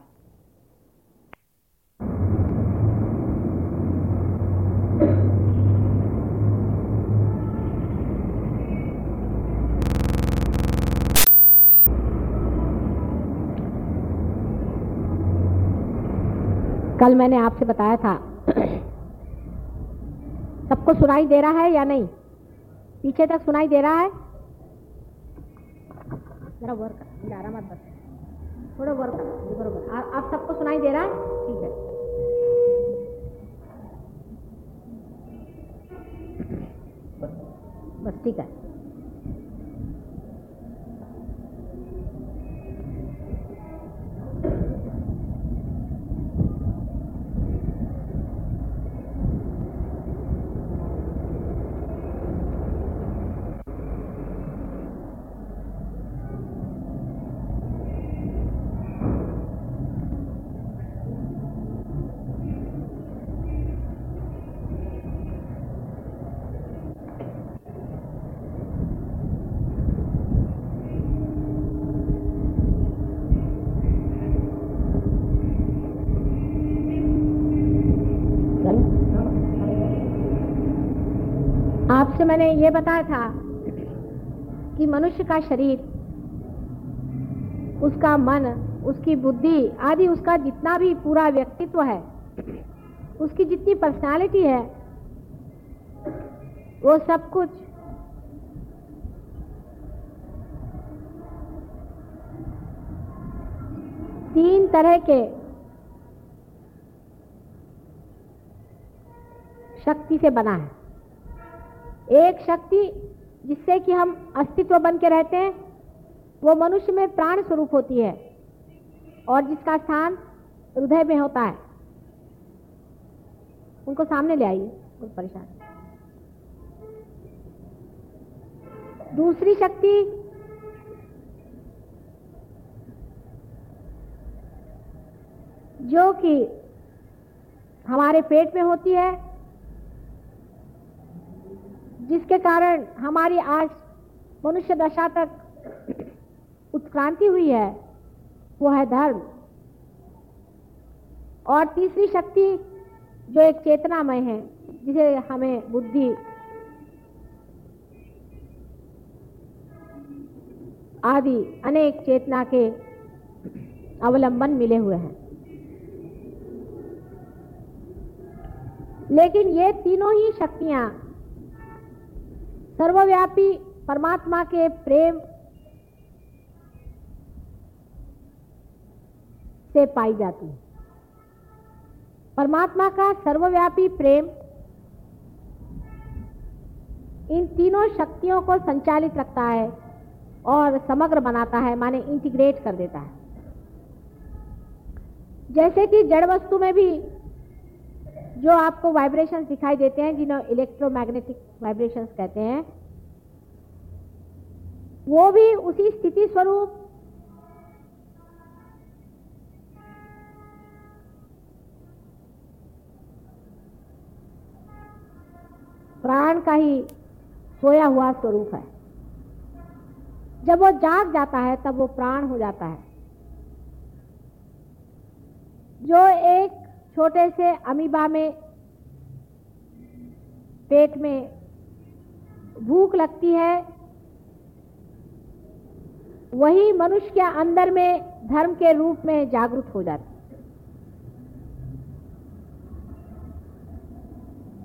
कल मैंने आपसे बताया था सबको सुनाई दे रहा है या नहीं पीछे तक सुनाई दे रहा है? जरा वर्क डारा मत बस थोड़ा वर्क बरोबर आप सबको सुनाई दे रहा है? ठीक है। बस, ठीक है। आपसे मैंने ये बताया था कि मनुष्य का शरीर, उसका मन, उसकी बुद्धि आदि, उसका जितना भी पूरा व्यक्तित्व है, उसकी जितनी पर्सनालिटी है, वो सब कुछ तीन तरह के शक्ति से बना है। एक शक्ति जिससे कि हम अस्तित्व बन के रहते हैं, वो मनुष्य में प्राण स्वरूप होती है और जिसका स्थान हृदय में होता है। उनको सामने ले आइए कोई परेशान। दूसरी शक्ति जो कि हमारे पेट में होती है जिसके कारण हमारी आज मनुष्य दशा तक उत्क्रांति हुई है, वो है धर्म। और तीसरी शक्ति जो एक चेतनामय है, जिसे हमें बुद्धि आदि अनेक चेतना के अवलंबन मिले हुए हैं। लेकिन ये तीनों ही शक्तियाँ सर्वव्यापी परमात्मा के प्रेम से पाई जाती है। परमात्मा का सर्वव्यापी प्रेम इन तीनों शक्तियों को संचालित रखता है और समग्र बनाता है, माने इंटीग्रेट कर देता है। जैसे कि जड़ वस्तु में भी जो आपको वाइब्रेशन दिखाई देते हैं, जिन्हें इलेक्ट्रोमैग्नेटिक वाइब्रेशंस कहते हैं, वो भी उसी स्थिति स्वरूप। प्राण का ही सोया हुआ स्वरूप है। जब वो जाग जाता है, तब वो प्राण हो जाता है। जो एक छोटे से अमीबा में, पेट में भूख लगती है। वही मनुष्य के अंदर में धर्म के रूप में जागृत हो जाती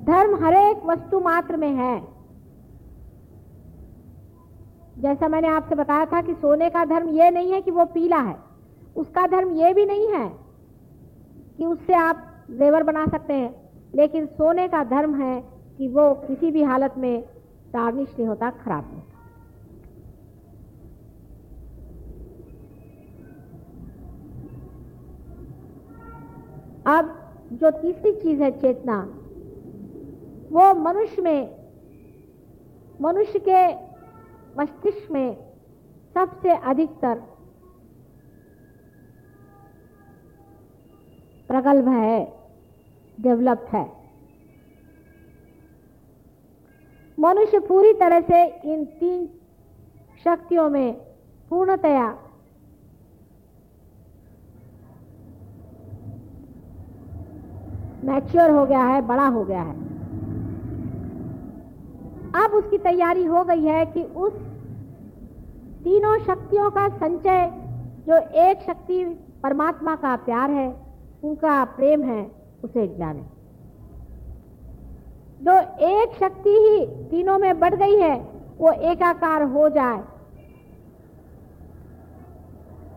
धर्म हरेक वस्तु मात्र में है। जैसा मैंने आपसे बताया था कि सोने का धर्म यह नहीं है कि वो पीला है। उसका धर्म यह भी नहीं है कि उससे आप जेवर बना सकते हैं। लेकिन सोने का धर्म है कि वो किसी भी हालत में टार्निश नहीं होता खराब नहीं होता। अब जो तीसरी चीज़ है चेतना, वो मनुष्य में, मनुष्य के मस्तिष्क में सबसे अधिकतर प्रगल्भ है, डेवलप्ड है। मनुष्य पूरी तरह से इन तीन शक्तियों में पूर्णतया मैच्योर हो गया है, बड़ा हो गया है। अब उसकी तैयारी हो गई है कि उस तीनों शक्तियों का संचय, जो एक शक्ति परमात्मा का प्यार है, उनका प्रेम है, उसे जाने। जो एक शक्ति ही तीनों में बढ़ गई है, वो एकाकार हो जाए।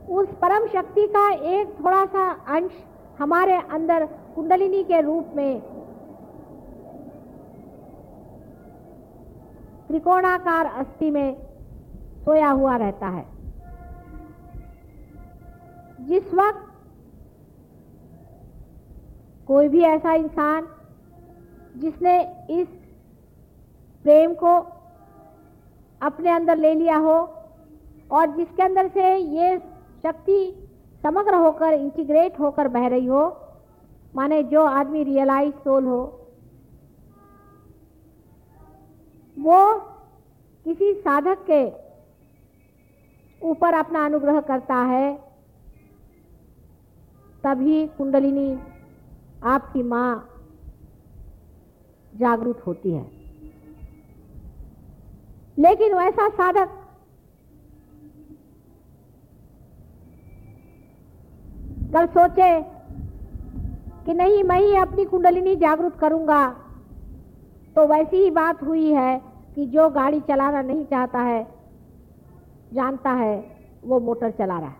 उस परम शक्ति का एक थोड़ा सा अंश हमारे अंदर कुंडलिनी के रूप में त्रिकोणाकार अस्थि में सोया हुआ रहता है। जिस वक्त कोई भी ऐसा इंसान जिसने इस प्रेम को अपने अंदर ले लिया हो और जिसके अंदर से ये शक्ति समग्र होकर इंटीग्रेट होकर बह रही हो, माने जो आदमी रियलाइज़ सोल हो, वो किसी साधक के ऊपर अपना अनुग्रह करता है, तभी कुंडलिनी आपकी माँ जागरूक होती है। लेकिन वैसा साधक कल सोचे कि नहीं, मैं ही अपनी कुंडलिनी जागरूक करूँगा। तो वैसी ही बात हुई है कि जो गाड़ी चलाना नहीं चाहता है, जानता है, वो मोटर चला रहा है।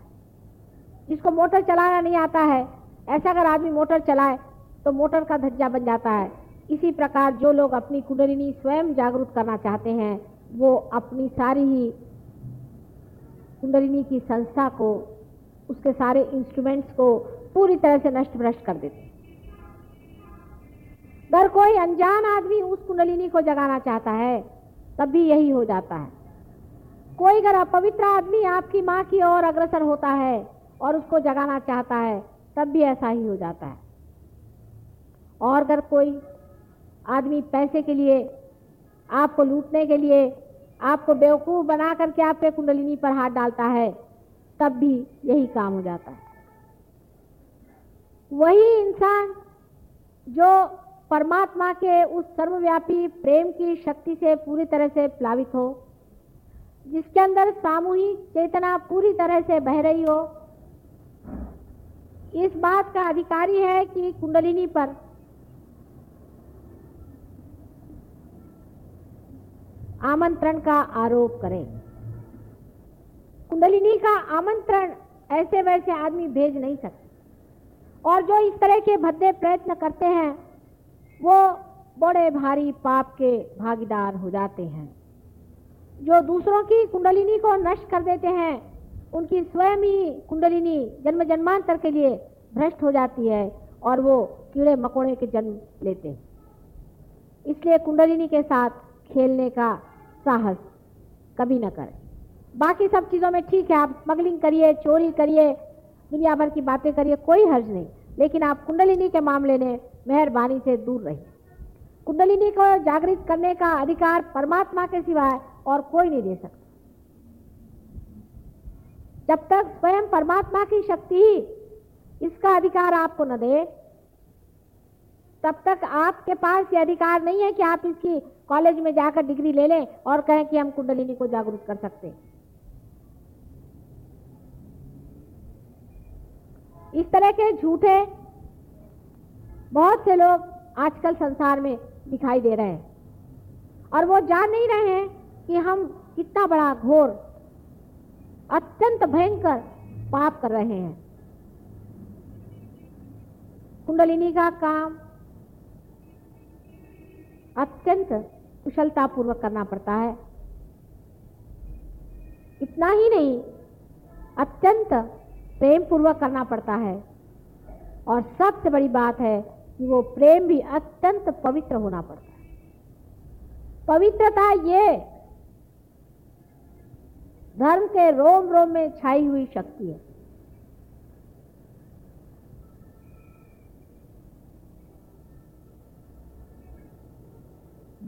जिसको मोटर चलाना नहीं आता है, ऐसा अगर आदमी मोटर चलाए तो मोटर का धज्जा बन जाता है। इसी प्रकार जो लोग अपनी कुंडलिनी स्वयं जागरूक करना चाहते हैं, वो अपनी सारी ही कुंडलिनी की संस्था को, उसके सारे इंस्ट्रूमेंट्स को पूरी तरह से नष्ट भ्रष्ट कर देते अगर कोई अनजान आदमी उस कुंडलिनी को जगाना चाहता है, तब भी यही हो जाता है। कोई अगर अपवित्र आदमी आपकी माँ की ओर अग्रसर होता है और उसको जगाना चाहता है, तब भी ऐसा ही हो जाता है। और अगर कोई आदमी पैसे के लिए, आपको लूटने के लिए, आपको बेवकूफ़ बना करके आपके कुंडलिनी पर हाथ डालता है, तब भी यही काम हो जाता है। वही इंसान जो परमात्मा के उस सर्वव्यापी प्रेम की शक्ति से पूरी तरह से प्लावित हो, जिसके अंदर सामूहिक चेतना पूरी तरह से बह रही हो, इस बात का अधिकारी है कि कुंडलिनी पर आमंत्रण का आरोप करें। कुंडलिनी का आमंत्रण ऐसे वैसे आदमी भेज नहीं सकते। और जो इस तरह के भद्दे प्रयत्न करते हैं, वो बड़े भारी पाप के भागीदार हो जाते हैं। जो दूसरों की कुंडलिनी को नष्ट कर देते हैं, उनकी स्वयं ही कुंडलिनी जन्म जन्मांतर के लिए भ्रष्ट हो जाती है और वो कीड़े मकोड़े के जन्म लेते हैं। इसलिए कुंडलिनी के साथ खेलने का साहस, कभी न करें। बाकी सब चीज़ों में ठीक है, आप स्मगलिंग करिए, चोरी करिए दुनिया भर की बातें करिए, कोई हर्ज नहीं। लेकिन आप कुंडलिनी के मामले में मेहरबानी से दूर रहिए। कुंडलिनी को जागृत करने का अधिकार परमात्मा के सिवाय और कोई नहीं दे सकता। जब तक स्वयं परमात्मा की शक्ति ही इसका अधिकार आपको न दे, तब तक आपके पास ये अधिकार नहीं है कि आप इसकी कॉलेज में जाकर डिग्री ले लें और कहें कि हम कुंडलिनी को जागरूक कर सकते इस तरह के झूठे बहुत से लोग आजकल संसार में दिखाई दे रहे हैं। और वो जान नहीं रहे हैं कि हम कितना बड़ा घोर, अत्यंत भयंकर पाप कर रहे हैं। कुंडलिनी का काम अत्यंत कुशलता पूर्वक करना पड़ता है। इतना ही नहीं, अत्यंत प्रेम पूर्वक करना पड़ता है। और सबसे बड़ी बात है कि वो प्रेम भी अत्यंत पवित्र होना पड़ता है। पवित्रता ये, धर्म के रोम रोम में छाई हुई शक्ति है।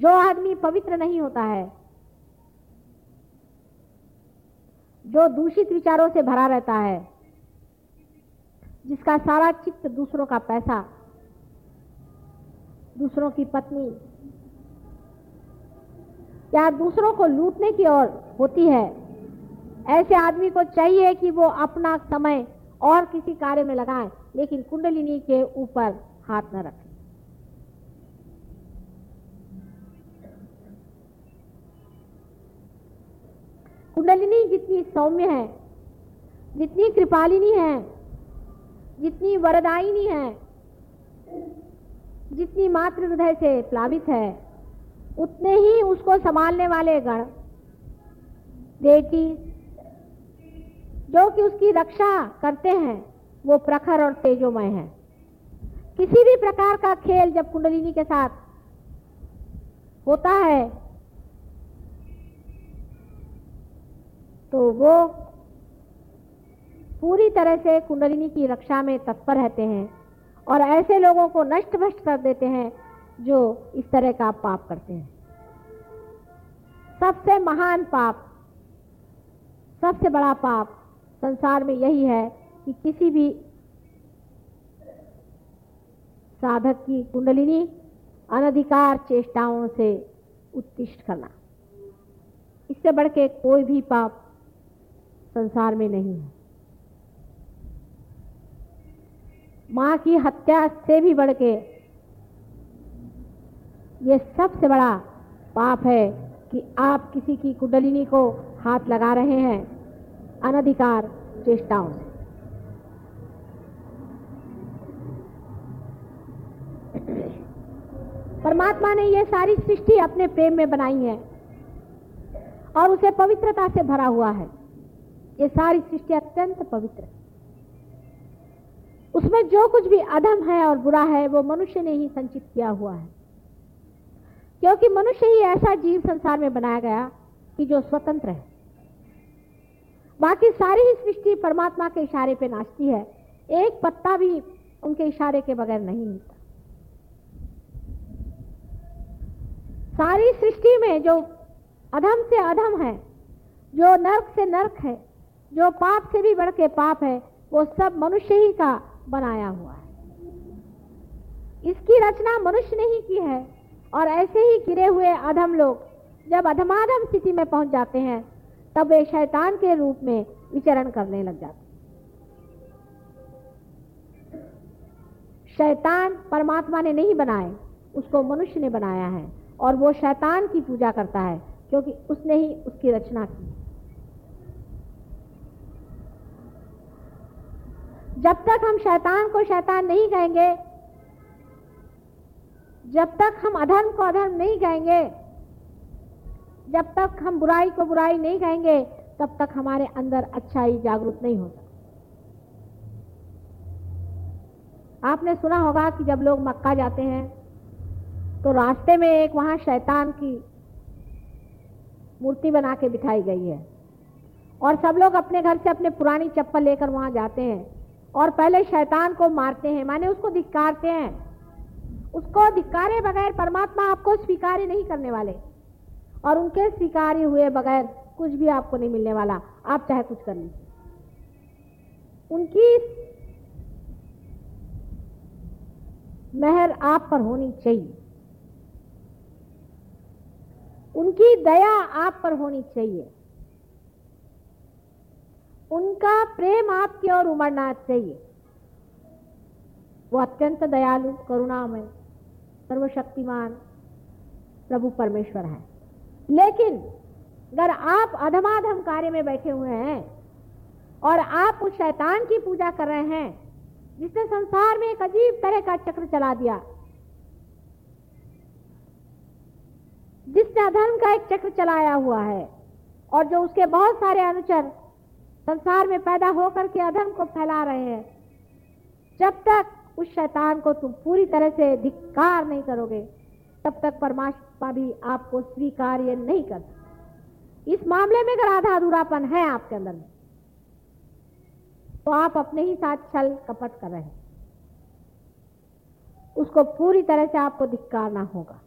जो आदमी पवित्र नहीं होता है, जो दूषित विचारों से भरा रहता है, जिसका सारा चित्त दूसरों का पैसा, दूसरों की पत्नी, या दूसरों को लूटने की ओर होती है, ऐसे आदमी को चाहिए कि वो अपना समय और किसी कार्य में लगाए, लेकिन कुंडलिनी के ऊपर हाथ न रखे। कुंडलिनी जितनी सौम्य है, जितनी कृपालिनी है, जितनी वरदायिनी है, जितनी मातृ हृदय से प्लावित है, उतने ही उसको संभालने वाले गण देती जो कि उसकी रक्षा करते हैं, वो प्रखर और तेजोमय है। किसी भी प्रकार का खेल जब कुंडलिनी के साथ होता है तो वो पूरी तरह से कुंडलिनी की रक्षा में तत्पर रहते हैं और ऐसे लोगों को नष्ट भ्रष्ट कर देते हैं जो इस तरह का पाप करते हैं। सबसे महान पाप, सबसे बड़ा पाप संसार में यही है कि किसी भी साधक की कुंडलिनी अनधिकार चेष्टाओं से उत्कृष्ट करना। इससे बढ़ के कोई भी पाप संसार में नहीं है। माँ की हत्या से भी बढ़ के ये सबसे बड़ा पाप है कि आप किसी की कुंडलिनी को हाथ लगा रहे हैं अनधिकार चेष्टाओं से। परमात्मा ने ये सारी सृष्टि अपने प्रेम में बनाई है और उसे पवित्रता से भरा हुआ है। ये सारी सृष्टि अत्यंत पवित्र है। उसमें जो कुछ भी अधम है और बुरा है, वो मनुष्य ने ही संचित किया हुआ है। क्योंकि मनुष्य ही ऐसा जीव संसार में बनाया गया कि जो स्वतंत्र है। बाकी सारी ही सृष्टि परमात्मा के इशारे पे नाचती है। एक पत्ता भी उनके इशारे के बगैर नहीं मिलता। सारी सृष्टि में जो अधम से अधम है, जो नर्क से नर्क है जो पाप से भी बढ़ के पाप है, वो सब मनुष्य ही का बनाया हुआ है। इसकी रचना मनुष्य ने ही की है, और ऐसे ही गिरे हुए अधम लोग, जब अधमाधम स्थिति में पहुँच जाते हैं, तब वे शैतान के रूप में विचरण करने लग जाते शैतान परमात्मा ने नहीं बनाए, उसको मनुष्य ने बनाया है, और वो शैतान की पूजा करता है, क्योंकि उसने ही उसकी रचना की। जब तक हम शैतान को शैतान नहीं कहेंगे, जब तक हम अधर्म को अधर्म नहीं कहेंगे, जब तक हम बुराई को बुराई नहीं कहेंगे, तब तक हमारे अंदर अच्छाई जागरूक नहीं होता आपने सुना होगा कि जब लोग मक्का जाते हैं तो रास्ते में एक वहाँ शैतान की मूर्ति बना के बिठाई गई है। और सब लोग अपने घर से अपने पुरानी चप्पल लेकर वहाँ जाते हैं। और पहले शैतान को मारते हैं, माने उसको धिक्कारते हैं। उसको धिक्कारे बगैर परमात्मा आपको स्वीकार्य नहीं करने वाले। और उनके स्वीकार्य हुए बगैर कुछ भी आपको नहीं मिलने वाला। आप चाहे कुछ कर लीजिए। उनकी मेहर आप पर होनी चाहिए। उनकी दया आप पर होनी चाहिए। उनका प्रेम आपकी ओर उमड़ना चाहिए। वो अत्यंत दयालु, करुणामय, सर्वशक्तिमान प्रभु परमेश्वर है। लेकिन अगर आप अधमाधम कार्य में बैठे हुए हैं और आप उस शैतान की पूजा कर रहे हैं, जिसने संसार में एक अजीब तरह का चक्र चला दिया, जिसने अधर्म का एक चक्र चलाया हुआ है और जो उसके बहुत सारे अनुचर संसार में पैदा होकर के अधर्म को फैला रहे हैं। जब तक उस शैतान को तुम पूरी तरह से धिक्कार नहीं करोगे, तब तक परमात्मा भी आपको स्वीकार्य नहीं कर इस मामले में अगर आधा अधूरापन है आपके अंदर में तो आप अपने ही साथ छल कपट कर रहे हैं। उसको पूरी तरह से आपको धिक्कारना होगा।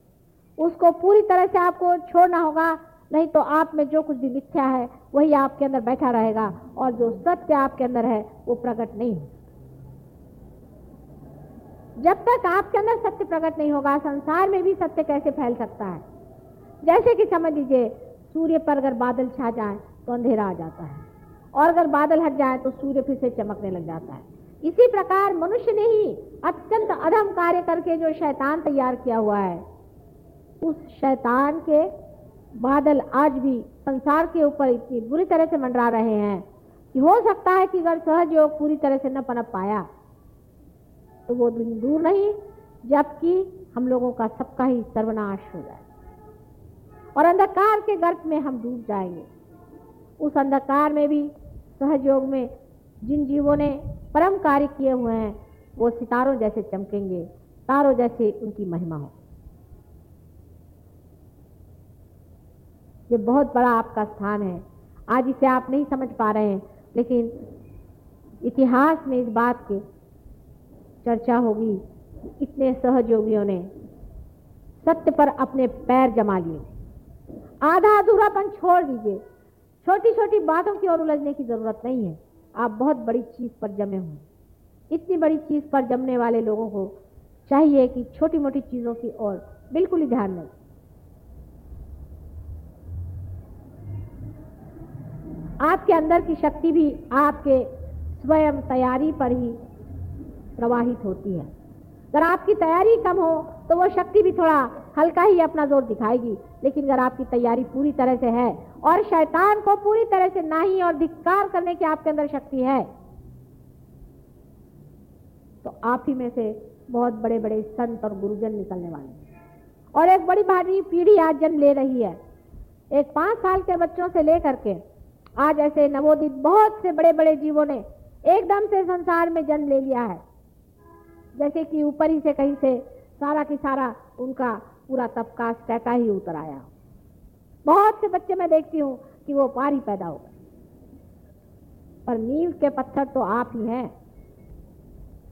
उसको पूरी तरह से आपको छोड़ना होगा नहीं तो आप में जो कुछ भी मिथ्या है, वही आपके अंदर बैठा रहेगा और जो सत्य आपके अंदर है, वो प्रकट नहीं हो जब तक आपके अंदर सत्य प्रकट नहीं होगा, संसार में भी सत्य कैसे फैल सकता है? जैसे कि समझ लीजिए, सूर्य पर अगर बादल छा जाए तो अंधेरा आ जाता है। और अगर बादल हट जाए तो सूर्य फिर से चमकने लग जाता है। इसी प्रकार मनुष्य ने ही अत्यंत अधम कार्य करके जो शैतान तैयार किया हुआ है, उस शैतान के बादल आज भी संसार के ऊपर इतनी बुरी तरह से मंडरा रहे हैं कि हो सकता है कि अगर सहज योग पूरी तरह से न पनप पाया तो वो दिन दूर नहीं, जबकि हम लोगों का सबका ही सर्वनाश हो जाए। और अंधकार के गर्भ में हम डूब जाएँगे। उस अंधकार में भी सहयोग में जिन जीवों ने परम कार्य किए हुए हैं, वो सितारों जैसे चमकेंगे, तारों जैसे उनकी महिमा हो ये बहुत बड़ा आपका स्थान है। आज इसे आप नहीं समझ पा रहे हैं, लेकिन इतिहास में इस बात की चर्चा होगी इतने सहयोगियों ने सत्य पर अपने पैर जमा लिए। आधा अधूरापन छोड़ दीजिए। छोटी छोटी बातों की ओर उलझने की ज़रूरत नहीं है। आप बहुत बड़ी चीज़ पर जमे हुए इतनी बड़ी चीज़ पर जमने वाले लोगों को चाहिए कि छोटी मोटी चीज़ों की ओर बिल्कुल ही ध्यान नहीं आपके अंदर की शक्ति भी आपके स्वयं तैयारी पर ही प्रवाहित होती है। अगर आपकी तैयारी कम हो तो वो शक्ति भी थोड़ा हल्का ही अपना ज़ोर दिखाएगी। लेकिन अगर आपकी तैयारी पूरी तरह से है, और शैतान को पूरी तरह से नाही और धिक्कार करने की आपके अंदर शक्ति है तो आप ही में से बहुत बड़े बड़े संत और गुरुजन निकलने वाले हैं। और एक बड़ी भारी पीढ़ी आज जन्म ले रही है। एक पाँच साल के बच्चों से लेकर के आज ऐसे नवोदित बहुत से बड़े बड़े जीवों ने एकदम से संसार में जन्म ले लिया है। जैसे कि ऊपर ही से कहीं से सारा की सारा उनका पूरा तबका स्टैटा ही उतर आया। बहुत से बच्चे मैं देखती हूँ कि वो पार पैदा हो गए। पर नींव के पत्थर तो आप ही हैं।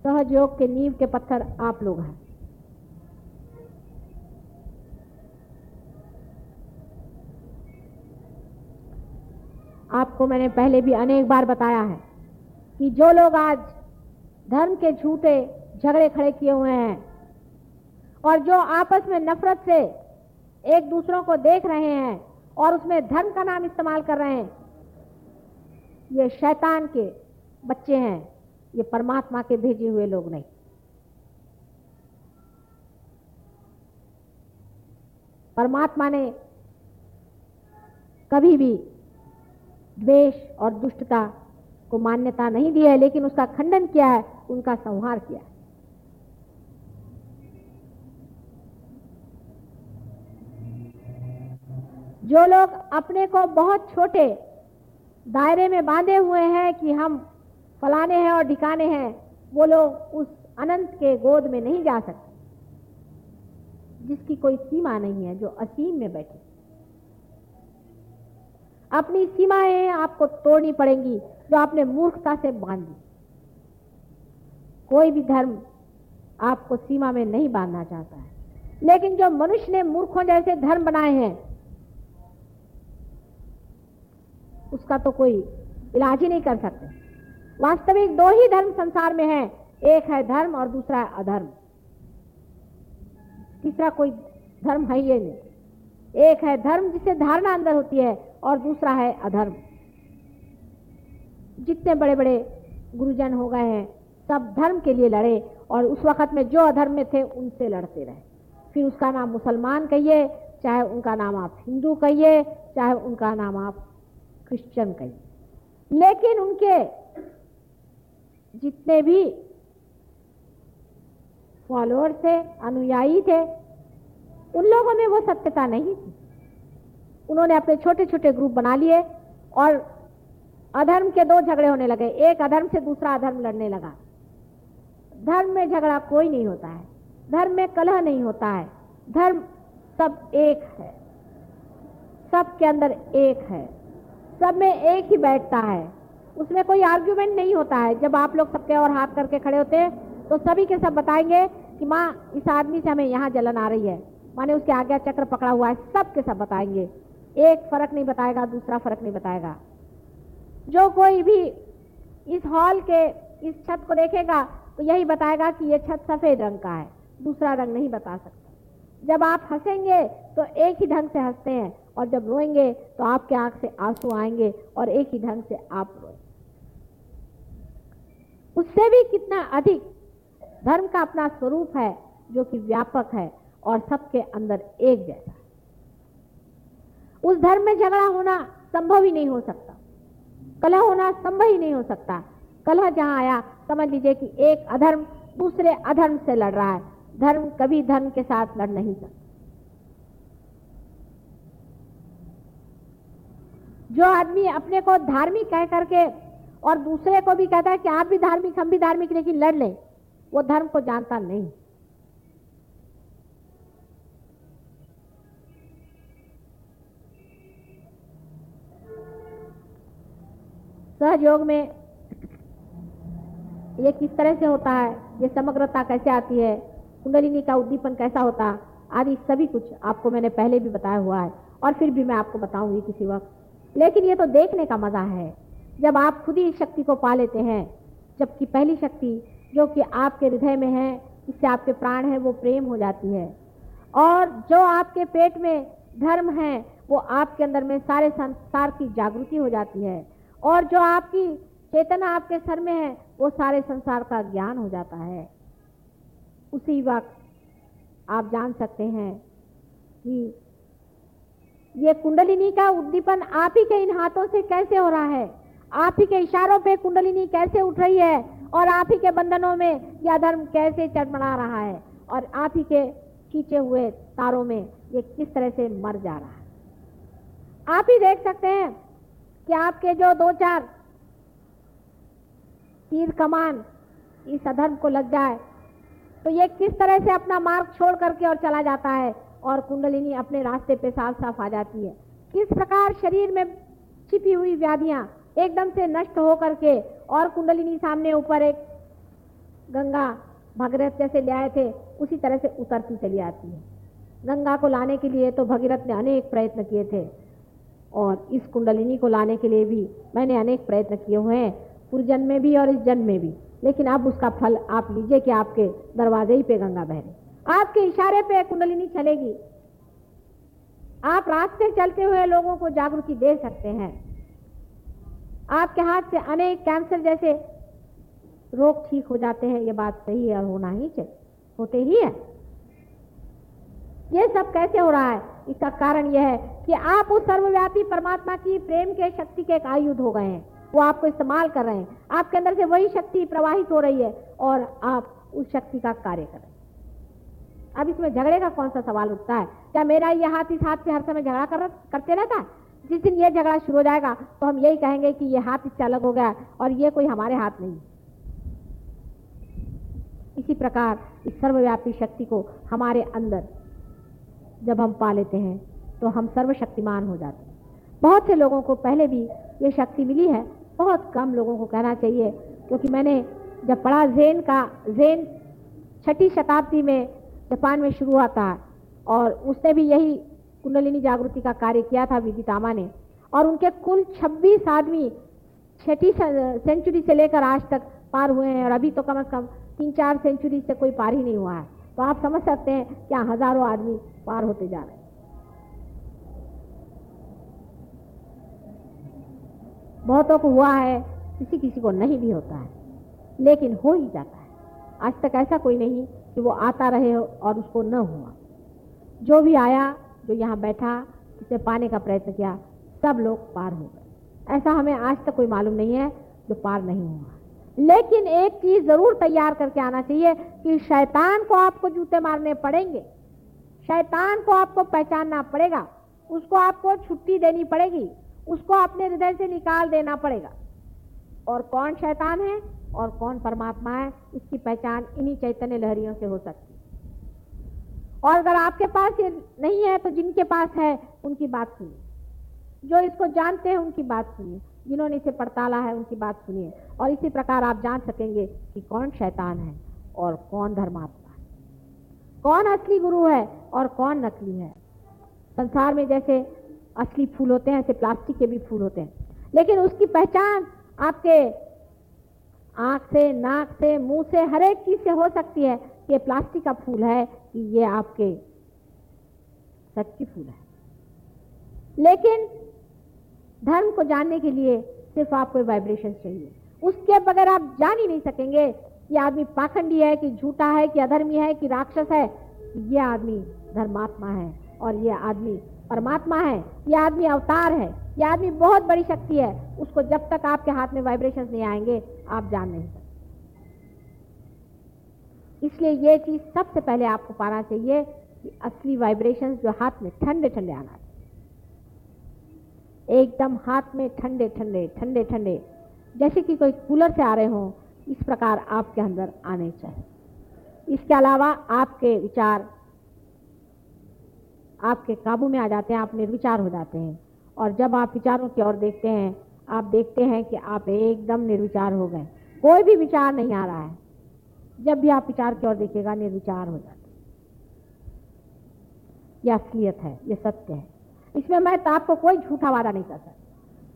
सहयोग के नींव के पत्थर आप लोग हैं। आपको मैंने पहले भी अनेक बार बताया है कि जो लोग आज धर्म के झूठे झगड़े खड़े किए हुए हैं और जो आपस में नफरत से एक दूसरों को देख रहे हैं और उसमें धर्म का नाम इस्तेमाल कर रहे हैं, ये शैतान के बच्चे हैं, ये परमात्मा के भेजे हुए लोग नहीं। परमात्मा ने कभी भी द्वेष और दुष्टता को मान्यता नहीं दी है, लेकिन उसका खंडन किया है, उनका संहार किया है। जो लोग अपने को बहुत छोटे दायरे में बांधे हुए हैं कि हम फलाने हैं और ढिकाने हैं, वो लोग उस अनंत के गोद में नहीं जा सकते, जिसकी कोई सीमा नहीं है, जो असीम में बैठे। अपनी सीमाएँ आपको तोड़नी पड़ेंगी, जो आपने मूर्खता से बांधी। कोई भी धर्म आपको सीमा में नहीं बांधना चाहता है। लेकिन जो मनुष्य ने मूर्खों जैसे धर्म बनाए हैं, उसका तो कोई इलाज ही नहीं कर सकते। वास्तविक दो ही धर्म संसार में है, एक है धर्म और दूसरा है अधर्म। तीसरा कोई धर्म है ये नहीं। एक है धर्म जिसे धारणा अंदर होती है और दूसरा है अधर्म। जितने बड़े बड़े गुरुजन हो गए हैं, सब धर्म के लिए लड़े और उस वक्त में जो अधर्म में थे, उनसे लड़ते रहे। फिर उसका नाम मुसलमान कहिए, चाहे उनका नाम आप हिंदू कहिए, चाहे उनका नाम आप क्रिश्चियन कहिए। लेकिन उनके जितने भी फॉलोअर थे, अनुयायी थे, उन लोगों में वो सत्यता नहीं थी। उन्होंने अपने छोटे छोटे ग्रुप बना लिए और अधर्म के दो झगड़े होने लगे। एक अधर्म से दूसरा अधर्म लड़ने लगा। धर्म में झगड़ा कोई नहीं होता है। धर्म में कलह नहीं होता है। धर्म सब एक है। सब के अंदर एक है। सब में एक ही बैठता है। उसमें कोई आर्ग्यूमेंट नहीं होता है। जब आप लोग सबके और हाथ करके खड़े होते हैं तो सभी के सब बताएँगे कि माँ, इस आदमी से हमें यहाँ जलन आ रही है। माने उसके आज्ञा चक्र पकड़ा हुआ है। सब के सब बताएँगे। एक फ़र्क नहीं बताएगा, दूसरा फ़र्क नहीं बताएगा। जो कोई भी इस हॉल के, इस छत को देखेगा तो यही बताएगा कि ये छत सफ़ेद रंग का है, दूसरा रंग नहीं बता सकता। जब आप हंसेंगे तो एक ही ढंग से हँसते हैं, और जब रोएँगे तो आपके आँख से आँसू आएँगे, और एक ही ढंग से आप रोए उससे भी कितना अधिक धर्म का अपना स्वरूप है, जो कि व्यापक है, और सबके अंदर एक जैसा। उस धर्म में झगड़ा होना संभव ही नहीं हो सकता। कलह होना संभव ही नहीं हो सकता। कलह जहाँ आया, समझ लीजिए कि एक अधर्म दूसरे अधर्म से लड़ रहा है। धर्म कभी धर्म के साथ लड़ नहीं सकता। जो आदमी अपने को धार्मिक कह करके और दूसरे को भी कहता है कि आप भी धार्मिक, हम भी धार्मिक, लेकिन लड़ लें वो धर्म को जानता नहीं। सहयोग में ये किस तरह से होता है? ये समग्रता कैसे आती है? कुंडलिनी का उद्दीपन कैसा होता? आदि सभी कुछ आपको मैंने पहले भी बताया हुआ है और फिर भी मैं आपको बताऊँगी किसी वक्त। लेकिन ये तो देखने का मज़ा है। जब आप खुद ही शक्ति को पा लेते हैं, जबकि पहली शक्ति जो कि आपके हृदय में है, इससे आपके प्राण है, वो प्रेम हो जाती है। और जो आपके पेट में धर्म है, वो आपके अंदर में सारे संसार की जागृति हो जाती है। और जो आपकी चेतना आपके सर में है, वो सारे संसार का ज्ञान हो जाता है। उसी वक्त आप जान सकते हैं कि ये कुंडलिनी का उद्दीपन आप ही के इन हाथों से कैसे हो रहा है? आप ही के इशारों पे कुंडलिनी कैसे उठ रही है? और आप ही के बंधनों में यह धर्म कैसे चटमड़ा रहा है? और आप ही के खींचे हुए तारों में ये किस तरह से मर जा रहा है? आप ही देख सकते हैं कि आपके जो दो चार तीर कमान इस अधर्म को लग जाए तो ये किस तरह से अपना मार्ग छोड़ करके और चला जाता है और कुंडलिनी अपने रास्ते पे साफ़ साफ़ आ जाती है। किस प्रकार शरीर में छिपी हुई व्याधियाँ एकदम से नष्ट हो करके और कुंडलिनी सामने ऊपर एक गंगा भगीरथ जैसे ले आए थे, उसी तरह से उतरती चली आती है। गंगा को लाने के लिए तो भगीरथ ने अनेक प्रयत्न किए थे। और इस कुंडलिनी को लाने के लिए भी मैंने अनेक प्रयत्न किए हुए हैं, पूर्व जन्म में भी और इस जन्म में भी। लेकिन अब उसका फल आप लीजिए कि आपके दरवाजे ही पे गंगा बह रही आपके इशारे पे कुंडलिनी चलेगी। आप रास्ते चलते हुए लोगों को जागृति दे सकते हैं। आपके हाथ से अनेक कैंसर जैसे रोग ठीक हो जाते हैं, ये बात सही है और होना ही चाहिए, होते ही है। ये सब कैसे हो रहा है? इसका कारण यह है कि आप उस सर्वव्यापी परमात्मा की प्रेम के, शक्ति के एक आयुध हो गए हैं। वो आपको इस्तेमाल कर रहे हैं। आपके अंदर से वही शक्ति प्रवाहित हो रही है और आप उस शक्ति का कार्य कर रहे हैं। अब इसमें झगड़े का कौन सा सवाल उठता है? क्या मेरा ये हाथ इस हाथ से हर समय झगड़ा कर करते रहता है? जिस दिन ये झगड़ा शुरू हो जाएगा तो हम यही कहेंगे कि ये हाथ इससे अलग हो गया और ये कोई हमारे हाथ नहीं इसी प्रकार इस सर्वव्यापी शक्ति को हमारे अंदर जब हम पा लेते हैं तो हम सर्वशक्तिमान हो जाते हैं। बहुत से लोगों को पहले भी ये शक्ति मिली है। बहुत कम लोगों को कहना चाहिए, क्योंकि मैंने जब पढ़ा जेन का, जेन छठी शताब्दी में जापान में शुरू हुआ था, और उसने भी यही कुंडलिनी जागृति का कार्य किया था विदितामा ने। और उनके कुल 26 आदमी छठी सेंचुरी से लेकर आज तक पार हुए हैं, और अभी तो कम से कम तीन चार सेंचुरी से कोई पार ही नहीं हुआ है। तो आप समझ सकते हैं क्या हज़ारों आदमी पार होते जा रहे हैं। बहुतों को हुआ है, किसी किसी को नहीं भी होता है, लेकिन हो ही जाता है। आज तक ऐसा कोई नहीं कि वो आता रहे हो और उसको न हुआ। जो भी आया, जो यहाँ बैठा जिसे पाने का प्रयत्न किया, सब लोग पार हो गए। ऐसा हमें आज तक कोई मालूम नहीं है जो पार नहीं हुआ। लेकिन एक चीज़ ज़रूर तैयार करके आना चाहिए कि शैतान को आपको जूते मारने पड़ेंगे। शैतान को आपको पहचानना पड़ेगा। उसको आपको छुट्टी देनी पड़ेगी। उसको अपने हृदय से निकाल देना पड़ेगा। और कौन शैतान है और कौन परमात्मा है, इसकी पहचान इन्हीं चैतन्य लहरियों से हो सकती और अगर आपके पास ये नहीं है तो जिनके पास है, उनकी बात सुनिए। जो इसको जानते हैं, उनकी बात सुनिए। जिन्होंने इसे पड़ताला है, उनकी बात सुनिए। और इसी प्रकार आप जान सकेंगे कि कौन शैतान है और कौन धर्मात्मा है। कौन असली गुरु है और कौन नकली है। संसार में जैसे असली फूल होते हैं, ऐसे प्लास्टिक के भी फूल होते हैं। लेकिन उसकी पहचान आपके आँख से, नाक से, मुँह से, हर एक चीज़ से हो सकती है कि ये प्लास्टिक का फूल है कि ये आपके सच्ची फूल है। लेकिन धर्म को जानने के लिए सिर्फ़ आपको वाइब्रेशन चाहिए। उसके बगैर आप जान ही नहीं सकेंगे कि आदमी पाखंडी है, कि झूठा है, कि अधर्मी है, कि राक्षस है, ये आदमी धर्मात्मा है और ये आदमी परमात्मा है, ये आदमी अवतार है, ये आदमी बहुत बड़ी शक्ति है, उसको जब तक आपके हाथ में वाइब्रेशन नहीं आएँगे, आप जान नहीं सकते। इसलिए ये चीज़ सबसे पहले आपको पाना चाहिए कि असली वाइब्रेशन जो हाथ में ठंडे ठंडे आना चाहिए। एकदम हाथ में ठंडे ठंडे ठंडे ठंडे। जैसे कि कोई कूलर से आ रहे हों, इस प्रकार आपके अंदर आने चाहिए। इसके अलावा आपके विचार, आपके काबू में आ जाते हैं, आप निर्विचार हो जाते हैं। और जब आप विचारों की ओर देखते हैं, आप देखते हैं कि आप एकदम निर्विचार हो गए। कोई भी विचार नहीं आ रहा है। जब भी आप विचार की ओर देखिएगा, निर्विचार हो जाते यह असलियत है ये सत्य है। इसमें मैं तो आपको कोई झूठा वादा नहीं कर सकता।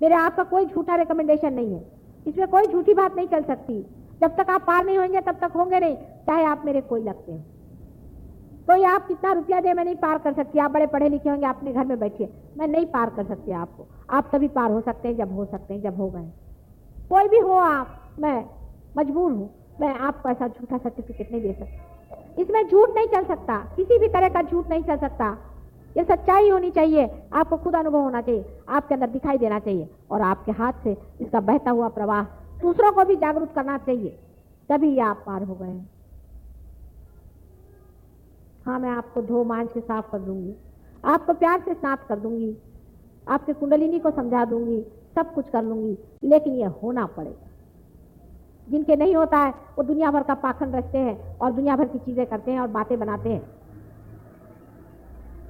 मेरे आपका कोई झूठा रिकमेंडेशन नहीं है। इसमें कोई झूठी बात नहीं चल सकती। जब तक आप पार नहीं होंगे, तब तक होंगे नहीं। चाहे आप मेरे कोई लगते हैं। कोई आप कितना रुपया दे, मैं नहीं पार कर सकती। आप बड़े पढ़े लिखे होंगे अपने घर में बैठिए। मैं नहीं पार कर सकती आपको। आप तभी पार हो सकते हैं, जब हो सकते हैं, जब हो गए। कोई भी हो आप, मैं मजबूर हूँ। मैं आपको ऐसा झूठा सर्टिफिकेट नहीं दे सकती। इसमें झूठ नहीं चल सकता। किसी भी तरह का झूठ नहीं चल सकता। ये सच्चाई होनी चाहिए। आपको खुद अनुभव होना चाहिए। आपके अंदर दिखाई देना चाहिए। और आपके हाथ से इसका बहता हुआ प्रवाह दूसरों को भी जागरूक करना चाहिए। तभी ये आप पार हो गए। हैं, मैं आपको धो, मांझ के साफ़ कर दूँगी। आपको प्यार से स्नात कर दूँगी। आपके कुंडलिनी को समझा दूँगी। सब कुछ कर लूँगी। लेकिन यह होना पड़ेगा। जिनके नहीं होता है, वो दुनिया भर का पाखंड रखते हैं और दुनिया भर की चीज़ें करते हैं और बातें बनाते हैं।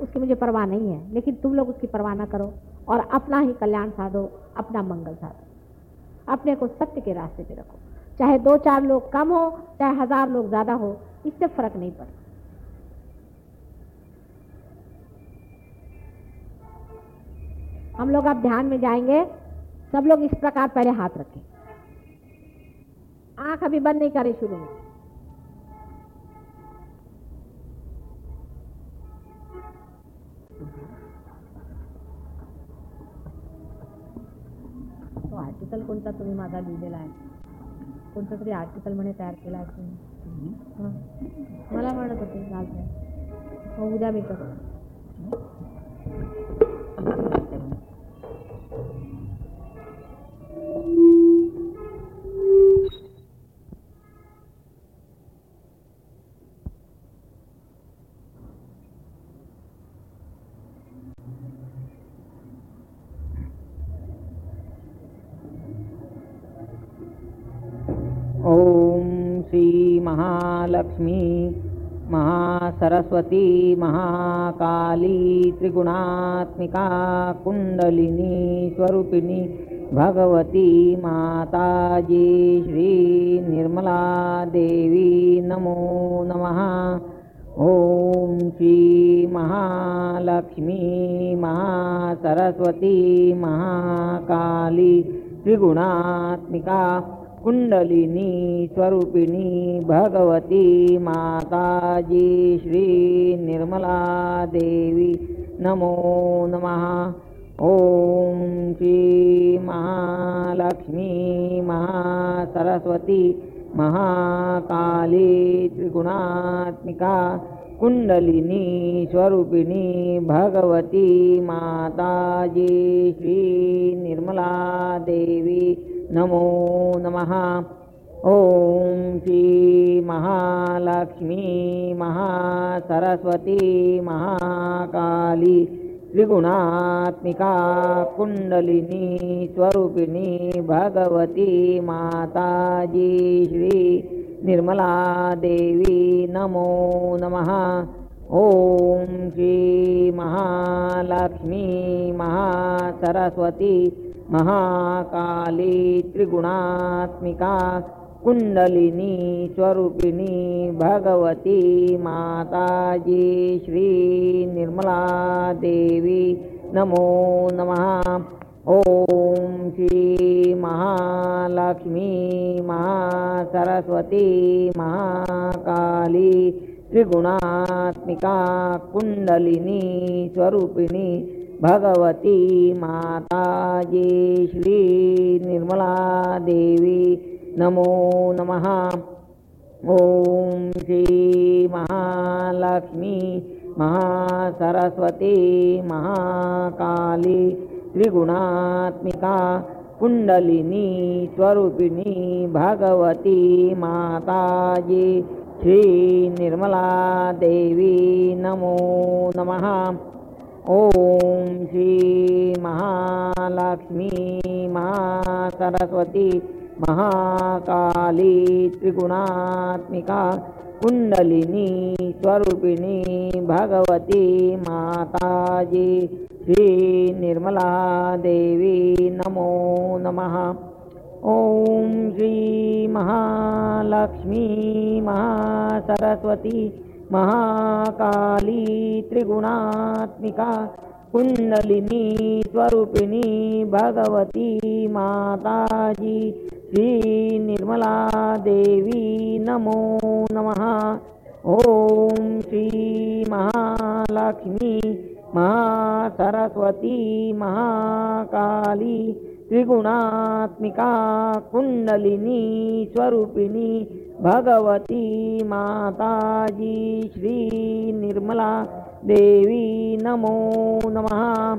उसकी मुझे परवाह नहीं है। लेकिन तुम लोग उसकी परवाह ना करो और अपना ही कल्याण साधो, अपना मंगल साधो। अपने को सत्य के रास्ते पे रखो। चाहे दो चार लोग कम हो, चाहे हज़ार लोग ज़्यादा हो, इससे फ़र्क नहीं पड़ता। हम लोग अब ध्यान में जाएँगे। सब लोग इस प्रकार पहले हाथ रखें। आँख अभी बंद नहीं करें शुरू में आर्टिकल कोणता तुम्ही माझा लिहिलेला आहे? कोणता तरी आर्टिकल म्हणे तयार केला आहे तुम्ही? हं. मला म्हणत होते चालतंय हो उद्या मी करतो. ॐ श्रीमहालक्ष्मी महासरस्वती महाकाली त्रिगुणात्मिका कुण्डलिनी स्वरूपिणी भगवती माताजी श्रीनिर्मला देवी नमो नमः। ॐ श्रीमहालक्ष्मी महासरस्वती महाकाली त्रिगुणात्मिका कुण्डलिनी स्वरूपिणी भगवती माताजी श्रीनिर्मला देवी नमो नमः। ॐ श्रीमहालक्ष्मी महासरस्वती महाकाली त्रिगुणात्मिका कुण्डलिनी स्वरूपिणी भगवती माताजी श्रीनिर्मला देवी नमो नमः। ॐ श्रीमहालक्ष्मी महासरस्वती महाकाली त्रिगुणात्मिका कुण्डलिनी स्वरूपिणी भगवती माताजी श्री निर्मला देवी नमो नमः। ॐ श्रीमहालक्ष्मी महासरस्वती महाकाली त्रिगुणात्मिका कुण्डलिनी स्वरूपिणी भगवती माताजी श्री निर्मला देवी नमो नमः। ॐ श्री महालक्ष्मी महासरस्वती महाकाली त्रिगुणात्मिका कुण्डलिनी स्वरूपिणी भगवती माताजी श्री निर्मला देवी। नमो नमः। ॐ श्री महालक्ष्मी महासरस्वती महाकाली त्रिगुणात्मिका कुण्डलिनी स्वरूपिणी भगवती माताजी श्री निर्मला देवी। नमो नमः ॐ श्री महालक्ष्मी महासरस्वती महाकाली त्रिगुणात्मिका कुण्डलिनी स्वरूपिणी भगवती माताजी श्री निर्मला देवी नमो नमः। ॐ श्री महालक्ष्मी महासरस्वती महाकाली त्रिगुणात्मिका कुण्डलिनी स्वरूपिणी भगवती माताजी श्री निर्मला देवी नमो नमः। ॐ श्री महालक्ष्मी महासरस्वती महाकाली त्रिगुणात्मिका कुण्डलिनी स्वरूपिणी भगवती माताजी, श्री निर्मला देवी, नमो नमः।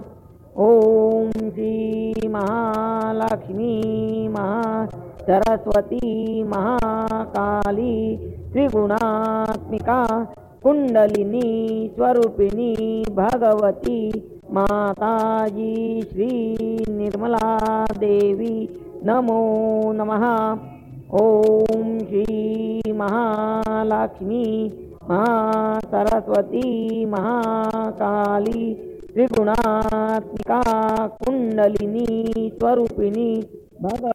ॐ श्री महालक्ष्मी महासरस्वती महाकाली, त्रिगुणात्मिका कुण्डलिनी स्वरूपिणी भगवती माताजी श्री निर्मला देवी नमो नमः। ॐ श्री महालक्ष्मी, महासरस्वती, महाकाली, त्रिगुणात्मिका कुण्डलिनी स्वरूपिणी भग